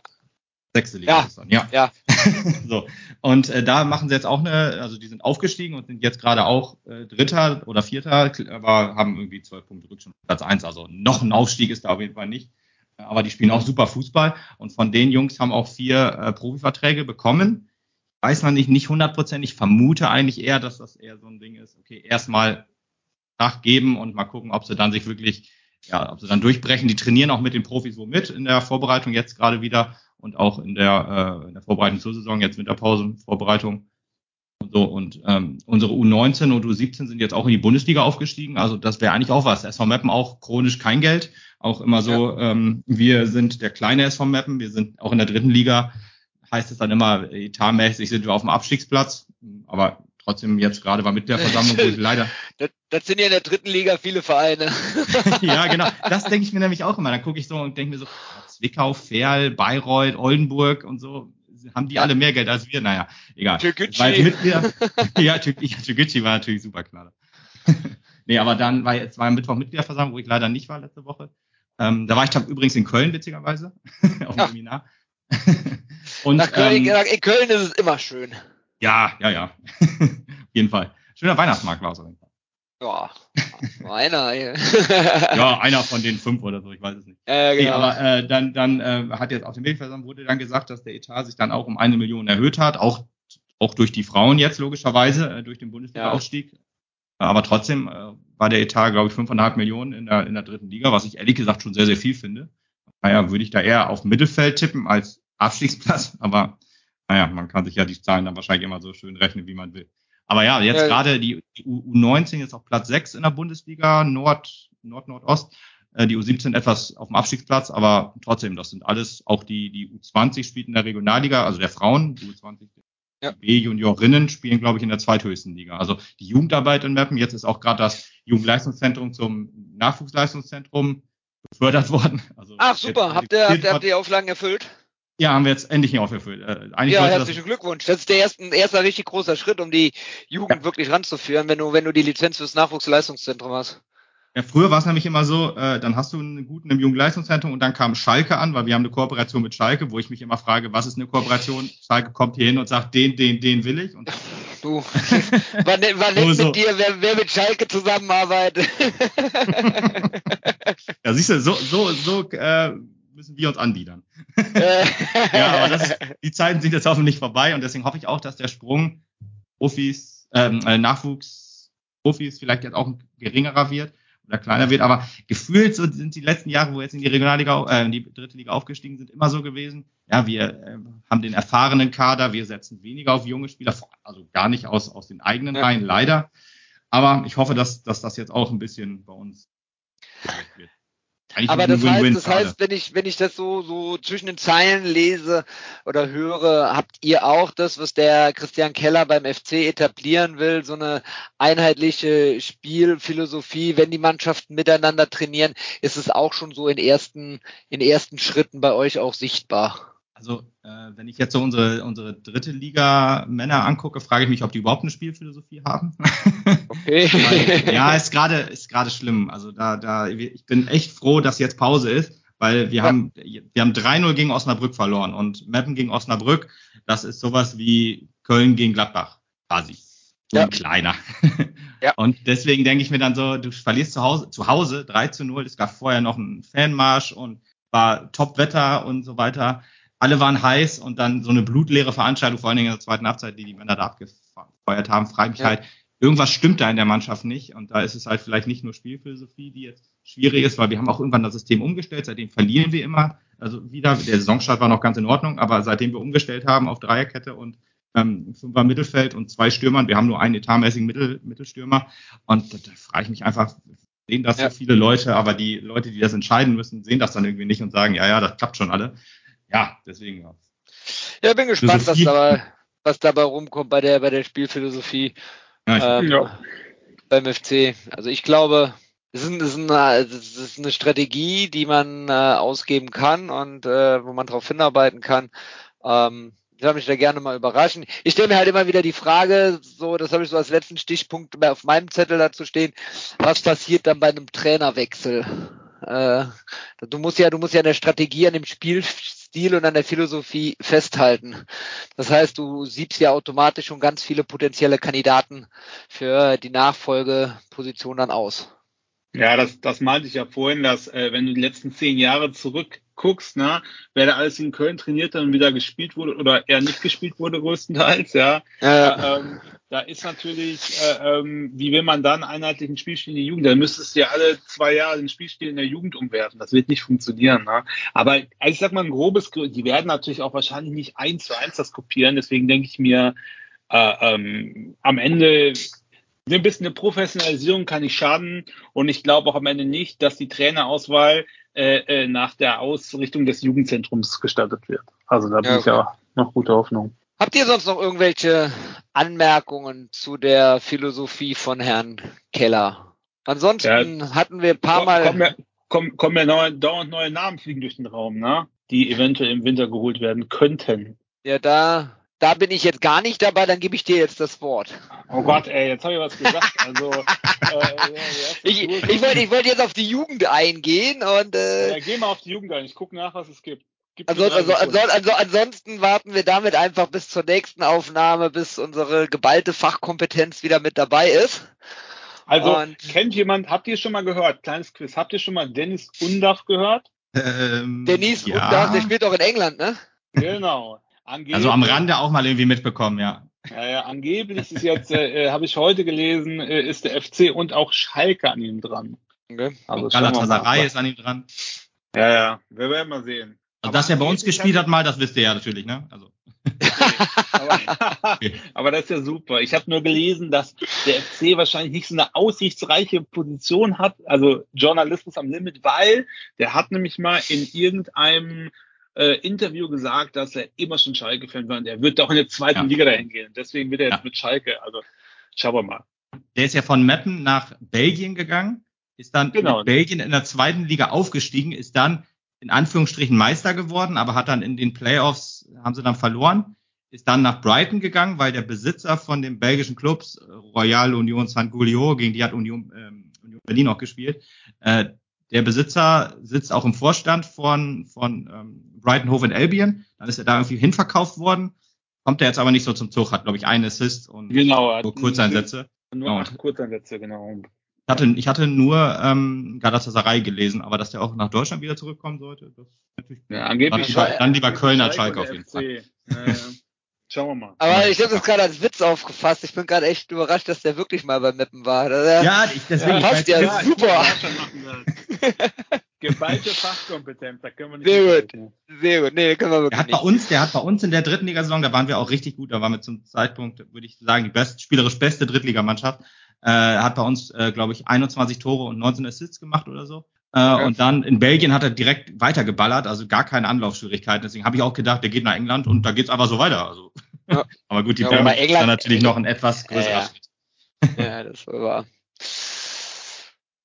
Sechste Liga ja. ist dann, ja. ja. so. Und äh, da machen sie jetzt auch eine, also die sind aufgestiegen und sind jetzt gerade auch äh, Dritter oder Vierter, aber haben irgendwie zwölf Punkte Rückstand Platz eins. Also noch ein Aufstieg ist da auf jeden Fall nicht. Aber die spielen auch super Fußball und von den Jungs haben auch vier äh, Profiverträge bekommen. Weiß man nicht, nicht hundertprozentig. Ich vermute eigentlich eher, dass das eher so ein Ding ist. Okay, erstmal nachgeben und mal gucken, ob sie dann sich wirklich, ja, ob sie dann durchbrechen. Die trainieren auch mit den Profis wo mit in der Vorbereitung jetzt gerade wieder und auch in der, äh, in der Vorbereitung zur Saison, jetzt Winterpause, Vorbereitung und so. Und ähm, unsere U19 und U17 sind jetzt auch in die Bundesliga aufgestiegen. Also das wäre eigentlich auch was. SV Meppen auch chronisch kein Geld. Auch immer so, ja. ähm, wir sind der kleine SV Meppen, wir sind auch in der dritten Liga, heißt es dann immer, etatmäßig sind wir auf dem Abstiegsplatz. Aber trotzdem jetzt gerade war mit der Versammlung, wo ich leider. Das, das sind ja in der dritten Liga viele Vereine. ja, genau. Das denke ich mir nämlich auch immer. Dann gucke ich so und denke mir so, Zwickau, Ferl, Bayreuth, Oldenburg und so, haben die alle mehr Geld als wir? Naja, egal. Türkgücü. Mit mir, ja, Türkgücü war natürlich super klar. nee, aber dann war jetzt war am Mittwoch Mitgliederversammlung, wo ich leider nicht war letzte Woche. Ähm, da war ich übrigens in Köln, witzigerweise, auf dem. Seminar. Und, Nach Köln, ähm, in Köln ist es immer schön. Ja, ja, ja. auf jeden Fall. Schöner Weihnachtsmarkt war es auf jeden Fall. Ja, einer. ja, einer von den fünf oder so, ich weiß es nicht. Äh, genau. Nee, aber äh, dann, dann äh, hat jetzt auf dem Medienversammlung wurde dann gesagt, dass der Etat sich dann auch um eine Million erhöht hat, auch auch durch die Frauen jetzt logischerweise äh, durch den Bundesliga-Aufstieg. Ja. Aber trotzdem äh, war der Etat, glaube ich, fünfeinhalb Millionen in der in der dritten Liga, was ich ehrlich gesagt schon sehr sehr viel finde. Naja, würde ich da eher auf Mittelfeld tippen als Abstiegsplatz, aber naja, man kann sich ja die Zahlen dann wahrscheinlich immer so schön rechnen, wie man will. Aber ja, jetzt ja. gerade die, die U19 ist auf Platz 6 in der Bundesliga, Nord, Nord, Nordost. Äh, die U17 etwas auf dem Abstiegsplatz, aber trotzdem, das sind alles, auch die, die U20 spielt in der Regionalliga, also der Frauen, die U20 ja. B-Juniorinnen spielen, glaube ich, in der zweithöchsten Liga. Also die Jugendarbeit in Mappen, jetzt ist auch gerade das Jugendleistungszentrum zum Nachwuchsleistungszentrum befördert worden. Also Ach super, habt ihr, habt ihr die Auflagen erfüllt? Ja, haben wir jetzt endlich nicht aufgefüllt. Äh, ja, herzlichen Glückwunsch. Das ist der erste, ein erster richtig großer Schritt, um die Jugend ja. wirklich ranzuführen, wenn du, wenn du die Lizenz fürs Nachwuchsleistungszentrum hast. Ja, früher war es nämlich immer so, äh, dann hast du einen guten im Jugendleistungszentrum und dann kam Schalke an, weil wir haben eine Kooperation mit Schalke, wo ich mich immer frage, was ist eine Kooperation? Schalke kommt hier hin und sagt, den, den, den will ich. Und du, wann, wann so, so. mit dir, wer, wer mit Schalke zusammenarbeitet? ja, siehst du, so, so, so äh, müssen wir uns anbiedern. ja, aber das, die Zeiten sind jetzt hoffentlich vorbei und deswegen hoffe ich auch, dass der Sprung Profis, ähm, äh, Nachwuchs Profis vielleicht jetzt auch geringerer wird. oder kleiner wird. Aber gefühlt so sind die letzten Jahre, wo wir jetzt in die Regionalliga, äh, in die dritte Liga aufgestiegen sind, immer so gewesen. Ja, wir äh, haben den erfahrenen Kader, wir setzen weniger auf junge Spieler, also gar nicht aus, aus den eigenen. Reihen, leider. Aber ich hoffe, dass, dass das jetzt auch ein bisschen bei uns wird. Aber das heißt, das heißt, wenn ich, wenn ich das so, so zwischen den Zeilen lese oder höre, habt ihr auch das, was der Christian Keller beim FC etablieren will, so eine einheitliche Spielphilosophie, wenn die Mannschaften miteinander trainieren, ist es auch schon so in ersten, in ersten Schritten bei euch auch sichtbar? Also äh, wenn ich jetzt so unsere, unsere dritte Liga Männer angucke, frage ich mich, ob die überhaupt eine Spielphilosophie haben. Okay. weil, ja, ist gerade ist gerade schlimm. Also da da ich bin echt froh, dass jetzt Pause ist, weil wir ja. haben wir haben 3-0 gegen Osnabrück verloren und Meppen gegen Osnabrück, das ist sowas wie Köln gegen Gladbach quasi. Ja. ein kleiner. ja. Und deswegen denke ich mir dann so, du verlierst zu Hause, zu Hause 3 zu 0, es gab vorher noch einen Fanmarsch und war Top-Wetter und so weiter alle waren heiß und dann so eine blutleere Veranstaltung, vor allen Dingen in der zweiten Halbzeit, die die Männer da abgefeuert haben, frage mich ja. halt, irgendwas stimmt da in der Mannschaft nicht. Und da ist es halt vielleicht nicht nur Spielphilosophie, die jetzt schwierig ist, weil wir haben auch irgendwann das System umgestellt, seitdem verlieren wir immer. Also wieder, der Saisonstart war noch ganz in Ordnung, aber seitdem wir umgestellt haben auf Dreierkette und ähm, Fünfer Mittelfeld und zwei Stürmern, wir haben nur einen etatmäßigen Mittel, Mittelstürmer. Und da, da frage ich mich einfach, sehen das ja. so viele Leute, aber die Leute, die das entscheiden müssen, sehen das dann irgendwie nicht und sagen, ja, ja, das klappt schon alle ja, deswegen ja. Ja, bin gespannt, was dabei, was dabei rumkommt bei der, bei der Spielphilosophie ähm, ja. beim FC. Also ich glaube, es ist, es ist, eine, es ist eine Strategie, die man äh, ausgeben kann und äh, wo man darauf hinarbeiten kann. Ähm, ich würde mich da gerne mal überraschen. Ich stelle mir halt immer wieder die Frage, so, das habe ich so als letzten Stichpunkt auf meinem Zettel dazu stehen, was passiert dann bei einem Trainerwechsel? Äh, du musst ja, du musst ja eine Strategie an dem Spiel Stil und an der Philosophie festhalten. Das heißt, du siebst ja automatisch schon ganz viele potenzielle Kandidaten für die Nachfolgeposition dann aus. Ja, das, das meinte ich ja vorhin, dass äh, wenn du die letzten zehn Jahre zurückguckst, na, wer da alles in Köln trainiert und wieder gespielt wurde oder eher nicht gespielt wurde größtenteils, ja, ja. Äh, ähm, da ist natürlich, äh, ähm, wie will man dann einheitlichen Spielstil in der Jugend? Da müsstest du ja alle zwei Jahre den Spielstil in der Jugend umwerfen. Das wird nicht funktionieren. Ne? Aber also ich sag mal ein grobes, die werden natürlich auch wahrscheinlich nicht eins zu eins das kopieren. Deswegen denke ich mir, äh, ähm, am Ende ein bisschen eine Professionalisierung kann nicht schaden und ich glaube auch am Ende nicht, dass die Trainerauswahl äh, äh, nach der Ausrichtung des Jugendzentrums gestattet wird. Also da bin ja, okay. ich ja noch gute Hoffnung. Habt ihr sonst noch irgendwelche Anmerkungen zu der Philosophie von Herrn Keller? Ansonsten ja, hatten wir ein paar Mal. Kommen ja, kommen, kommen ja neue, dauernd neue Namen fliegen durch den Raum, ne? Die eventuell im Winter geholt werden könnten. Ja, da, da bin ich jetzt gar nicht dabei, dann gebe ich dir jetzt das Wort. Oh Gott, ey, jetzt habe ich was gesagt. Also, äh, ich, ich wollte ich wollt jetzt auf die Jugend eingehen und äh, ja, geh mal auf die Jugend ein, ich gucke nach, was es gibt. Also, also, also, also, ansonsten warten wir damit einfach bis zur nächsten Aufnahme, bis unsere geballte Fachkompetenz wieder mit dabei ist. Also Und kennt jemand, habt ihr schon mal gehört, kleines Quiz, habt ihr schon mal Dennis Undach gehört? Ähm, Dennis ja. Undach, der spielt auch in England, ne? Genau. Angeblich, also am Rande auch mal irgendwie mitbekommen, ja. Ja, ja angeblich ist jetzt, äh, äh habe ich heute gelesen, äh, ist der FC und auch Schalke an ihm dran. Okay. Also Galatasaray ist an ihm dran. Ja, ja, wir werden mal sehen. Also, dass er bei uns gespielt hat mal, das wisst ihr ja natürlich, ne? Also. aber, aber, das ist ja super. Ich habe nur gelesen, dass der FC wahrscheinlich nicht so eine aussichtsreiche Position hat, also Journalismus am Limit, weil der hat nämlich mal in irgendeinem äh, Interview gesagt, dass er immer schon Schalke-Fan war und er wird auch in der zweiten ja. Liga dahin gehen. Deswegen wird er jetzt ja. mit Schalke. Also schauen wir mal. Der ist ja von Meppen nach Belgien gegangen, ist dann genau. in Belgien in der zweiten Liga aufgestiegen, ist dann in Anführungsstrichen Meister geworden, aber hat dann in den Playoffs, haben sie dann verloren, ist dann nach Brighton gegangen, weil der Besitzer von den belgischen Clubs, Royal Union St. Gulio, gegen die hat Union, ähm, Union Berlin auch gespielt, äh, der Besitzer sitzt auch im Vorstand von, von ähm, Brighton Hove Albion, dann ist er da irgendwie hinverkauft worden, kommt er jetzt aber nicht so zum Zug, hat glaube ich einen Assist und genau, nur Kurzeinsätze. Nur genau. acht Kurzeinsätze, genau. Ich hatte, ich hatte nur ähm, Galatasaray gelesen, aber dass der auch nach Deutschland wieder zurückkommen sollte, das ist natürlich ja, angeblich dann, lieber, dann lieber Köln als Schalke auf jeden Fall. Ja, ja. Schauen wir mal. Aber ich habe das gerade als Witz aufgefasst. Ich bin gerade echt überrascht, dass der wirklich mal beim Meppen war. Ja, ich, deswegen. Ja, passt ja, ich super. Geballte Fachkompetenz, da können wir nicht Sehr gut. Sehr gut. Nee, können wir Der hat bei uns, der hat bei uns in der dritten Ligasaison, da waren wir auch richtig gut, da waren wir zum Zeitpunkt, würde ich sagen, die best, spielerisch beste Drittligamannschaft. Äh, er hat bei uns, äh, glaube ich, 21 Tore und 19 Assists gemacht oder so. Äh, Und dann in Belgien hat er direkt weitergeballert, also gar keine Anlaufschwierigkeiten. Deswegen habe ich auch gedacht, der geht nach England und da geht's einfach so weiter. Also. Ja. aber gut, die Ja, League ist dann natürlich noch ein etwas größerer Ja, ja. Schritt. Ja, das war.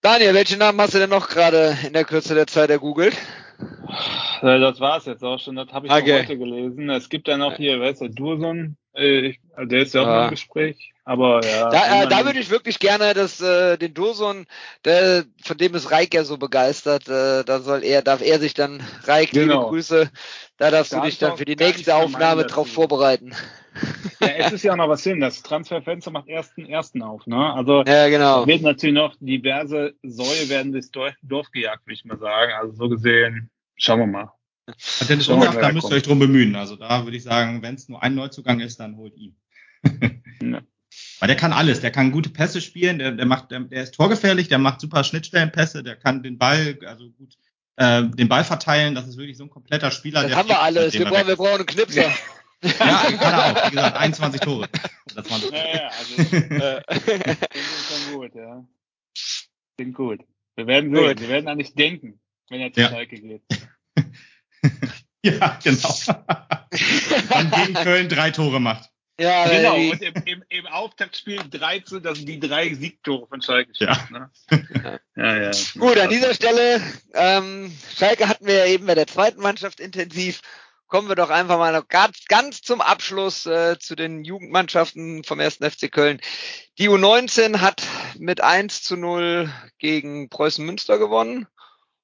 Daniel, welchen Namen hast du denn noch gerade in der Kürze der Zeit ergoogelt? Das war's jetzt auch schon, das habe ich Okay. heute gelesen. Es gibt ja noch hier, wer ist der, Dursun? Äh, ich- der ist ja auch Ja. im Gespräch. Aber ja. Da, äh, da würde ich wirklich gerne das, äh, den Dursun, der, von dem ist Reik ja so begeistert, äh, da soll er, darf er sich dann, Reik, liebe Genau. Grüße, da darfst Da du dich ich dann auch für die nächste Aufnahme drauf vorbereiten. Ja, es ist ja noch was hin. Das Transferfenster macht ersten ersten auf, ne? Also Ja, genau. wird natürlich noch diverse Säue werden durchs Dorf, Dorf gejagt, würde ich mal sagen. Also so gesehen, schauen wir mal. Mal, da müsst ihr euch drum bemühen. Also da würde ich sagen, wenn es nur ein Neuzugang ist, dann holt ihn. Ja. Weil der kann alles. Der kann gute Pässe spielen, der, der macht, der, der ist torgefährlich, der macht super Schnittstellenpässe, der kann den Ball, also gut, äh, den Ball verteilen. Das ist wirklich so ein kompletter Spieler. Das der haben wir alles. Wir brauchen, wir brauchen einen Knipser. Ja, kann er auch. Wie gesagt, 21 Tore. Das waren Ja, ja, also Äh, klingt schon gut, ja. Klingt gut. Wir werden sehen. Gut. Wir werden an dich denken, wenn er zu Ja. Schalke geht. ja, genau. Dann gegen Köln drei Tore macht. ja, Genau, und im, im, im Auftaktspiel 13, das sind die drei Siegtore von Schalke. Ja. Ne? ja, ja. Gut, an dieser Stelle, ähm, Schalke hatten wir ja eben bei der zweiten Mannschaft intensiv. Kommen wir doch einfach mal noch ganz, ganz zum Abschluss äh, zu den Jugendmannschaften vom 1. FC Köln. Die U19 hat mit 1 zu 0 gegen Preußen Münster gewonnen.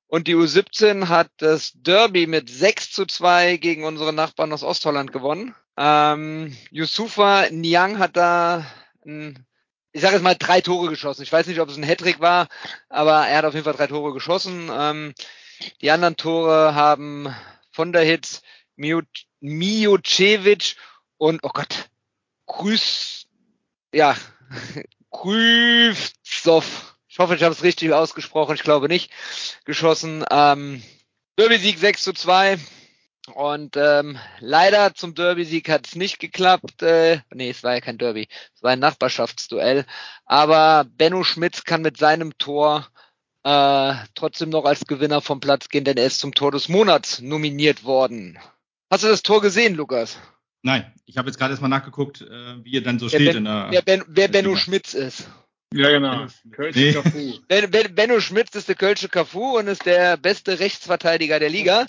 Und die U17 hat das Derby mit 6 zu 2 gegen unsere Nachbarn aus Ostholland gewonnen. Ähm, Yusufa Niang hat da ein ich sage jetzt mal drei Tore geschossen. Ich weiß nicht, ob es ein Hattrick war, aber er hat auf jeden Fall drei Tore geschossen. Ähm, die anderen Tore haben von der Hitz, Miucevic und, oh Gott, Grüß, ja, Krüfzow. Ich hoffe, ich habe es richtig ausgesprochen. Ich glaube nicht. Geschossen. Ähm, Derby-Sieg 6 zu 2. Und ähm, leider zum Derby-Sieg hat es nicht geklappt. Äh, nee, es war ja kein Derby. Es war ein Nachbarschaftsduell. Aber Benno Schmitz kann mit seinem Tor äh, trotzdem noch als Gewinner vom Platz gehen, denn er ist zum Tor des Monats nominiert worden. Hast du das Tor gesehen, Lukas? Nein, ich habe jetzt gerade erstmal nachgeguckt, äh, wie er dann so Wer, steht ben, in der. wer, ben, wer Benno Liga. Schmitz ist. Ja, genau. Kölsche Nee. Cafu. Ben, ben, Benno Schmitz ist der Kölsche Cafu und ist der beste Rechtsverteidiger der Liga.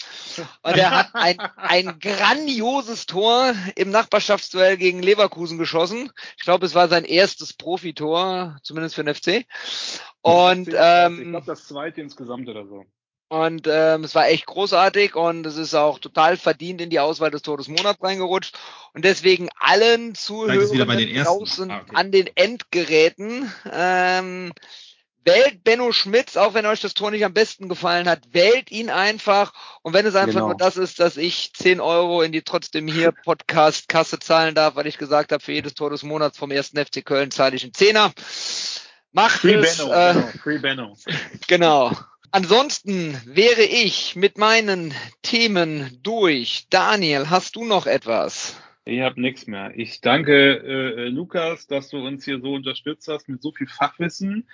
Und er hat ein, ein grandioses Tor im Nachbarschaftsduell gegen Leverkusen geschossen. Ich glaube, es war sein erstes Profitor, zumindest für den FC. Und ich ähm, glaube, das zweite insgesamt oder so. Und ähm, es war echt großartig und es ist auch total verdient in die Auswahl des Tor des Monats reingerutscht. Und deswegen allen Zuhörern draußen Ah, okay. an den Endgeräten ähm, wählt Benno Schmitz, auch wenn euch das Tor nicht am besten gefallen hat, wählt ihn einfach. Und wenn es einfach Genau. nur das ist, dass ich 10 Euro in die trotzdem hier Podcast-Kasse zahlen darf, weil ich gesagt habe, für jedes Tor des Monats vom ersten FC Köln zahle ich einen Zehner. Macht Free es. Benno, äh, genau. Free Benno. Genau. Ansonsten wäre ich mit meinen Themen durch. Daniel, hast du noch etwas? Ich habe nichts mehr. Ich danke äh, Lukas, dass du uns hier so unterstützt hast mit so viel Fachwissen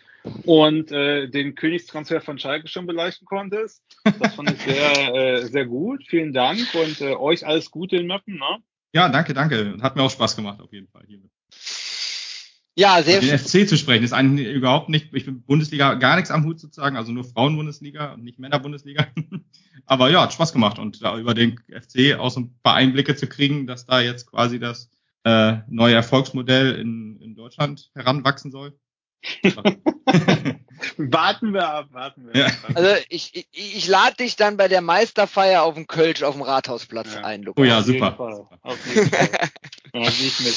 und äh, den Königstransfer von Schalke schon beleuchten konntest. Das fand ich sehr, äh, sehr gut. Vielen Dank und äh, euch alles Gute in Möppen. Ne? Ja, danke, danke. Hat mir auch Spaß gemacht, auf jeden Fall. Hier mit Ja, sehr den schön. FC zu sprechen ist eigentlich überhaupt nicht, ich bin Bundesliga gar nichts am Hut sozusagen, also nur Frauenbundesliga und nicht Männerbundesliga. Aber ja, hat Spaß gemacht und da über den FC auch so ein paar Einblicke zu kriegen, dass da jetzt quasi das äh, neue Erfolgsmodell in, in Deutschland heranwachsen soll. Warten wir ab, warten wir Ja. ab. Also ich, ich, ich lade dich dann bei der Meisterfeier auf dem Kölsch auf dem Rathausplatz Ja. ein, Lukas. Oh ja, Auf jeden super. Fall. Auf jeden Fall. Ja, gehe ich mit.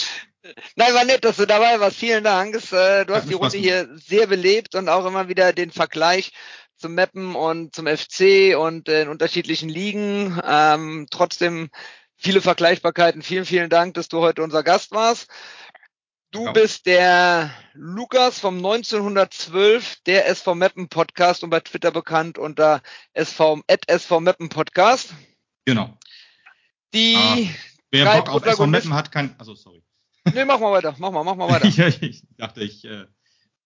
Nein, war nett, dass du dabei warst. Vielen Dank. Äh, du hast die Runde hier sehr belebt und auch immer wieder den Vergleich zum Mappen und zum FC und in unterschiedlichen Ligen. Ähm, trotzdem viele Vergleichbarkeiten. Vielen, vielen Dank, dass du heute unser Gast warst. Du Ja. bist der Lukas vom 1912, der SV Meppen Podcast und bei Twitter bekannt unter SV, at SV Meppen Podcast. Genau. Die, Ah. Wer Bock auf SV Meppen hat, kann. Also sorry. nee, mach mal weiter, mach mal, mach mal weiter. Ja, ich dachte, ich äh,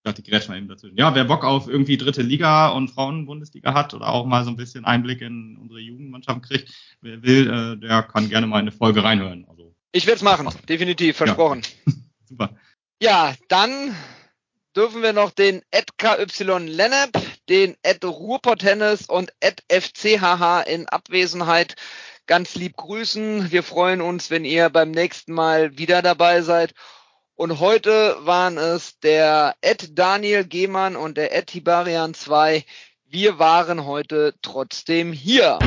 dachte, ich grätsch mal eben dazwischen. Ja, wer Bock auf irgendwie dritte Liga und Frauenbundesliga hat oder auch mal so ein bisschen Einblick in unsere Jugendmannschaft kriegt, wer will, äh, der kann gerne mal in eine Folge reinhören. Also Ich werde es machen, definitiv, versprochen. super. Ja, dann dürfen wir noch den KY Lennep, den Ruhrpott Tennis und FCHH in Abwesenheit ganz lieb grüßen. Wir freuen uns, wenn ihr beim nächsten Mal wieder dabei seid. Und heute waren es der Ed Daniel Gehmann und der Ed Tibarian 2. Wir waren heute trotzdem hier.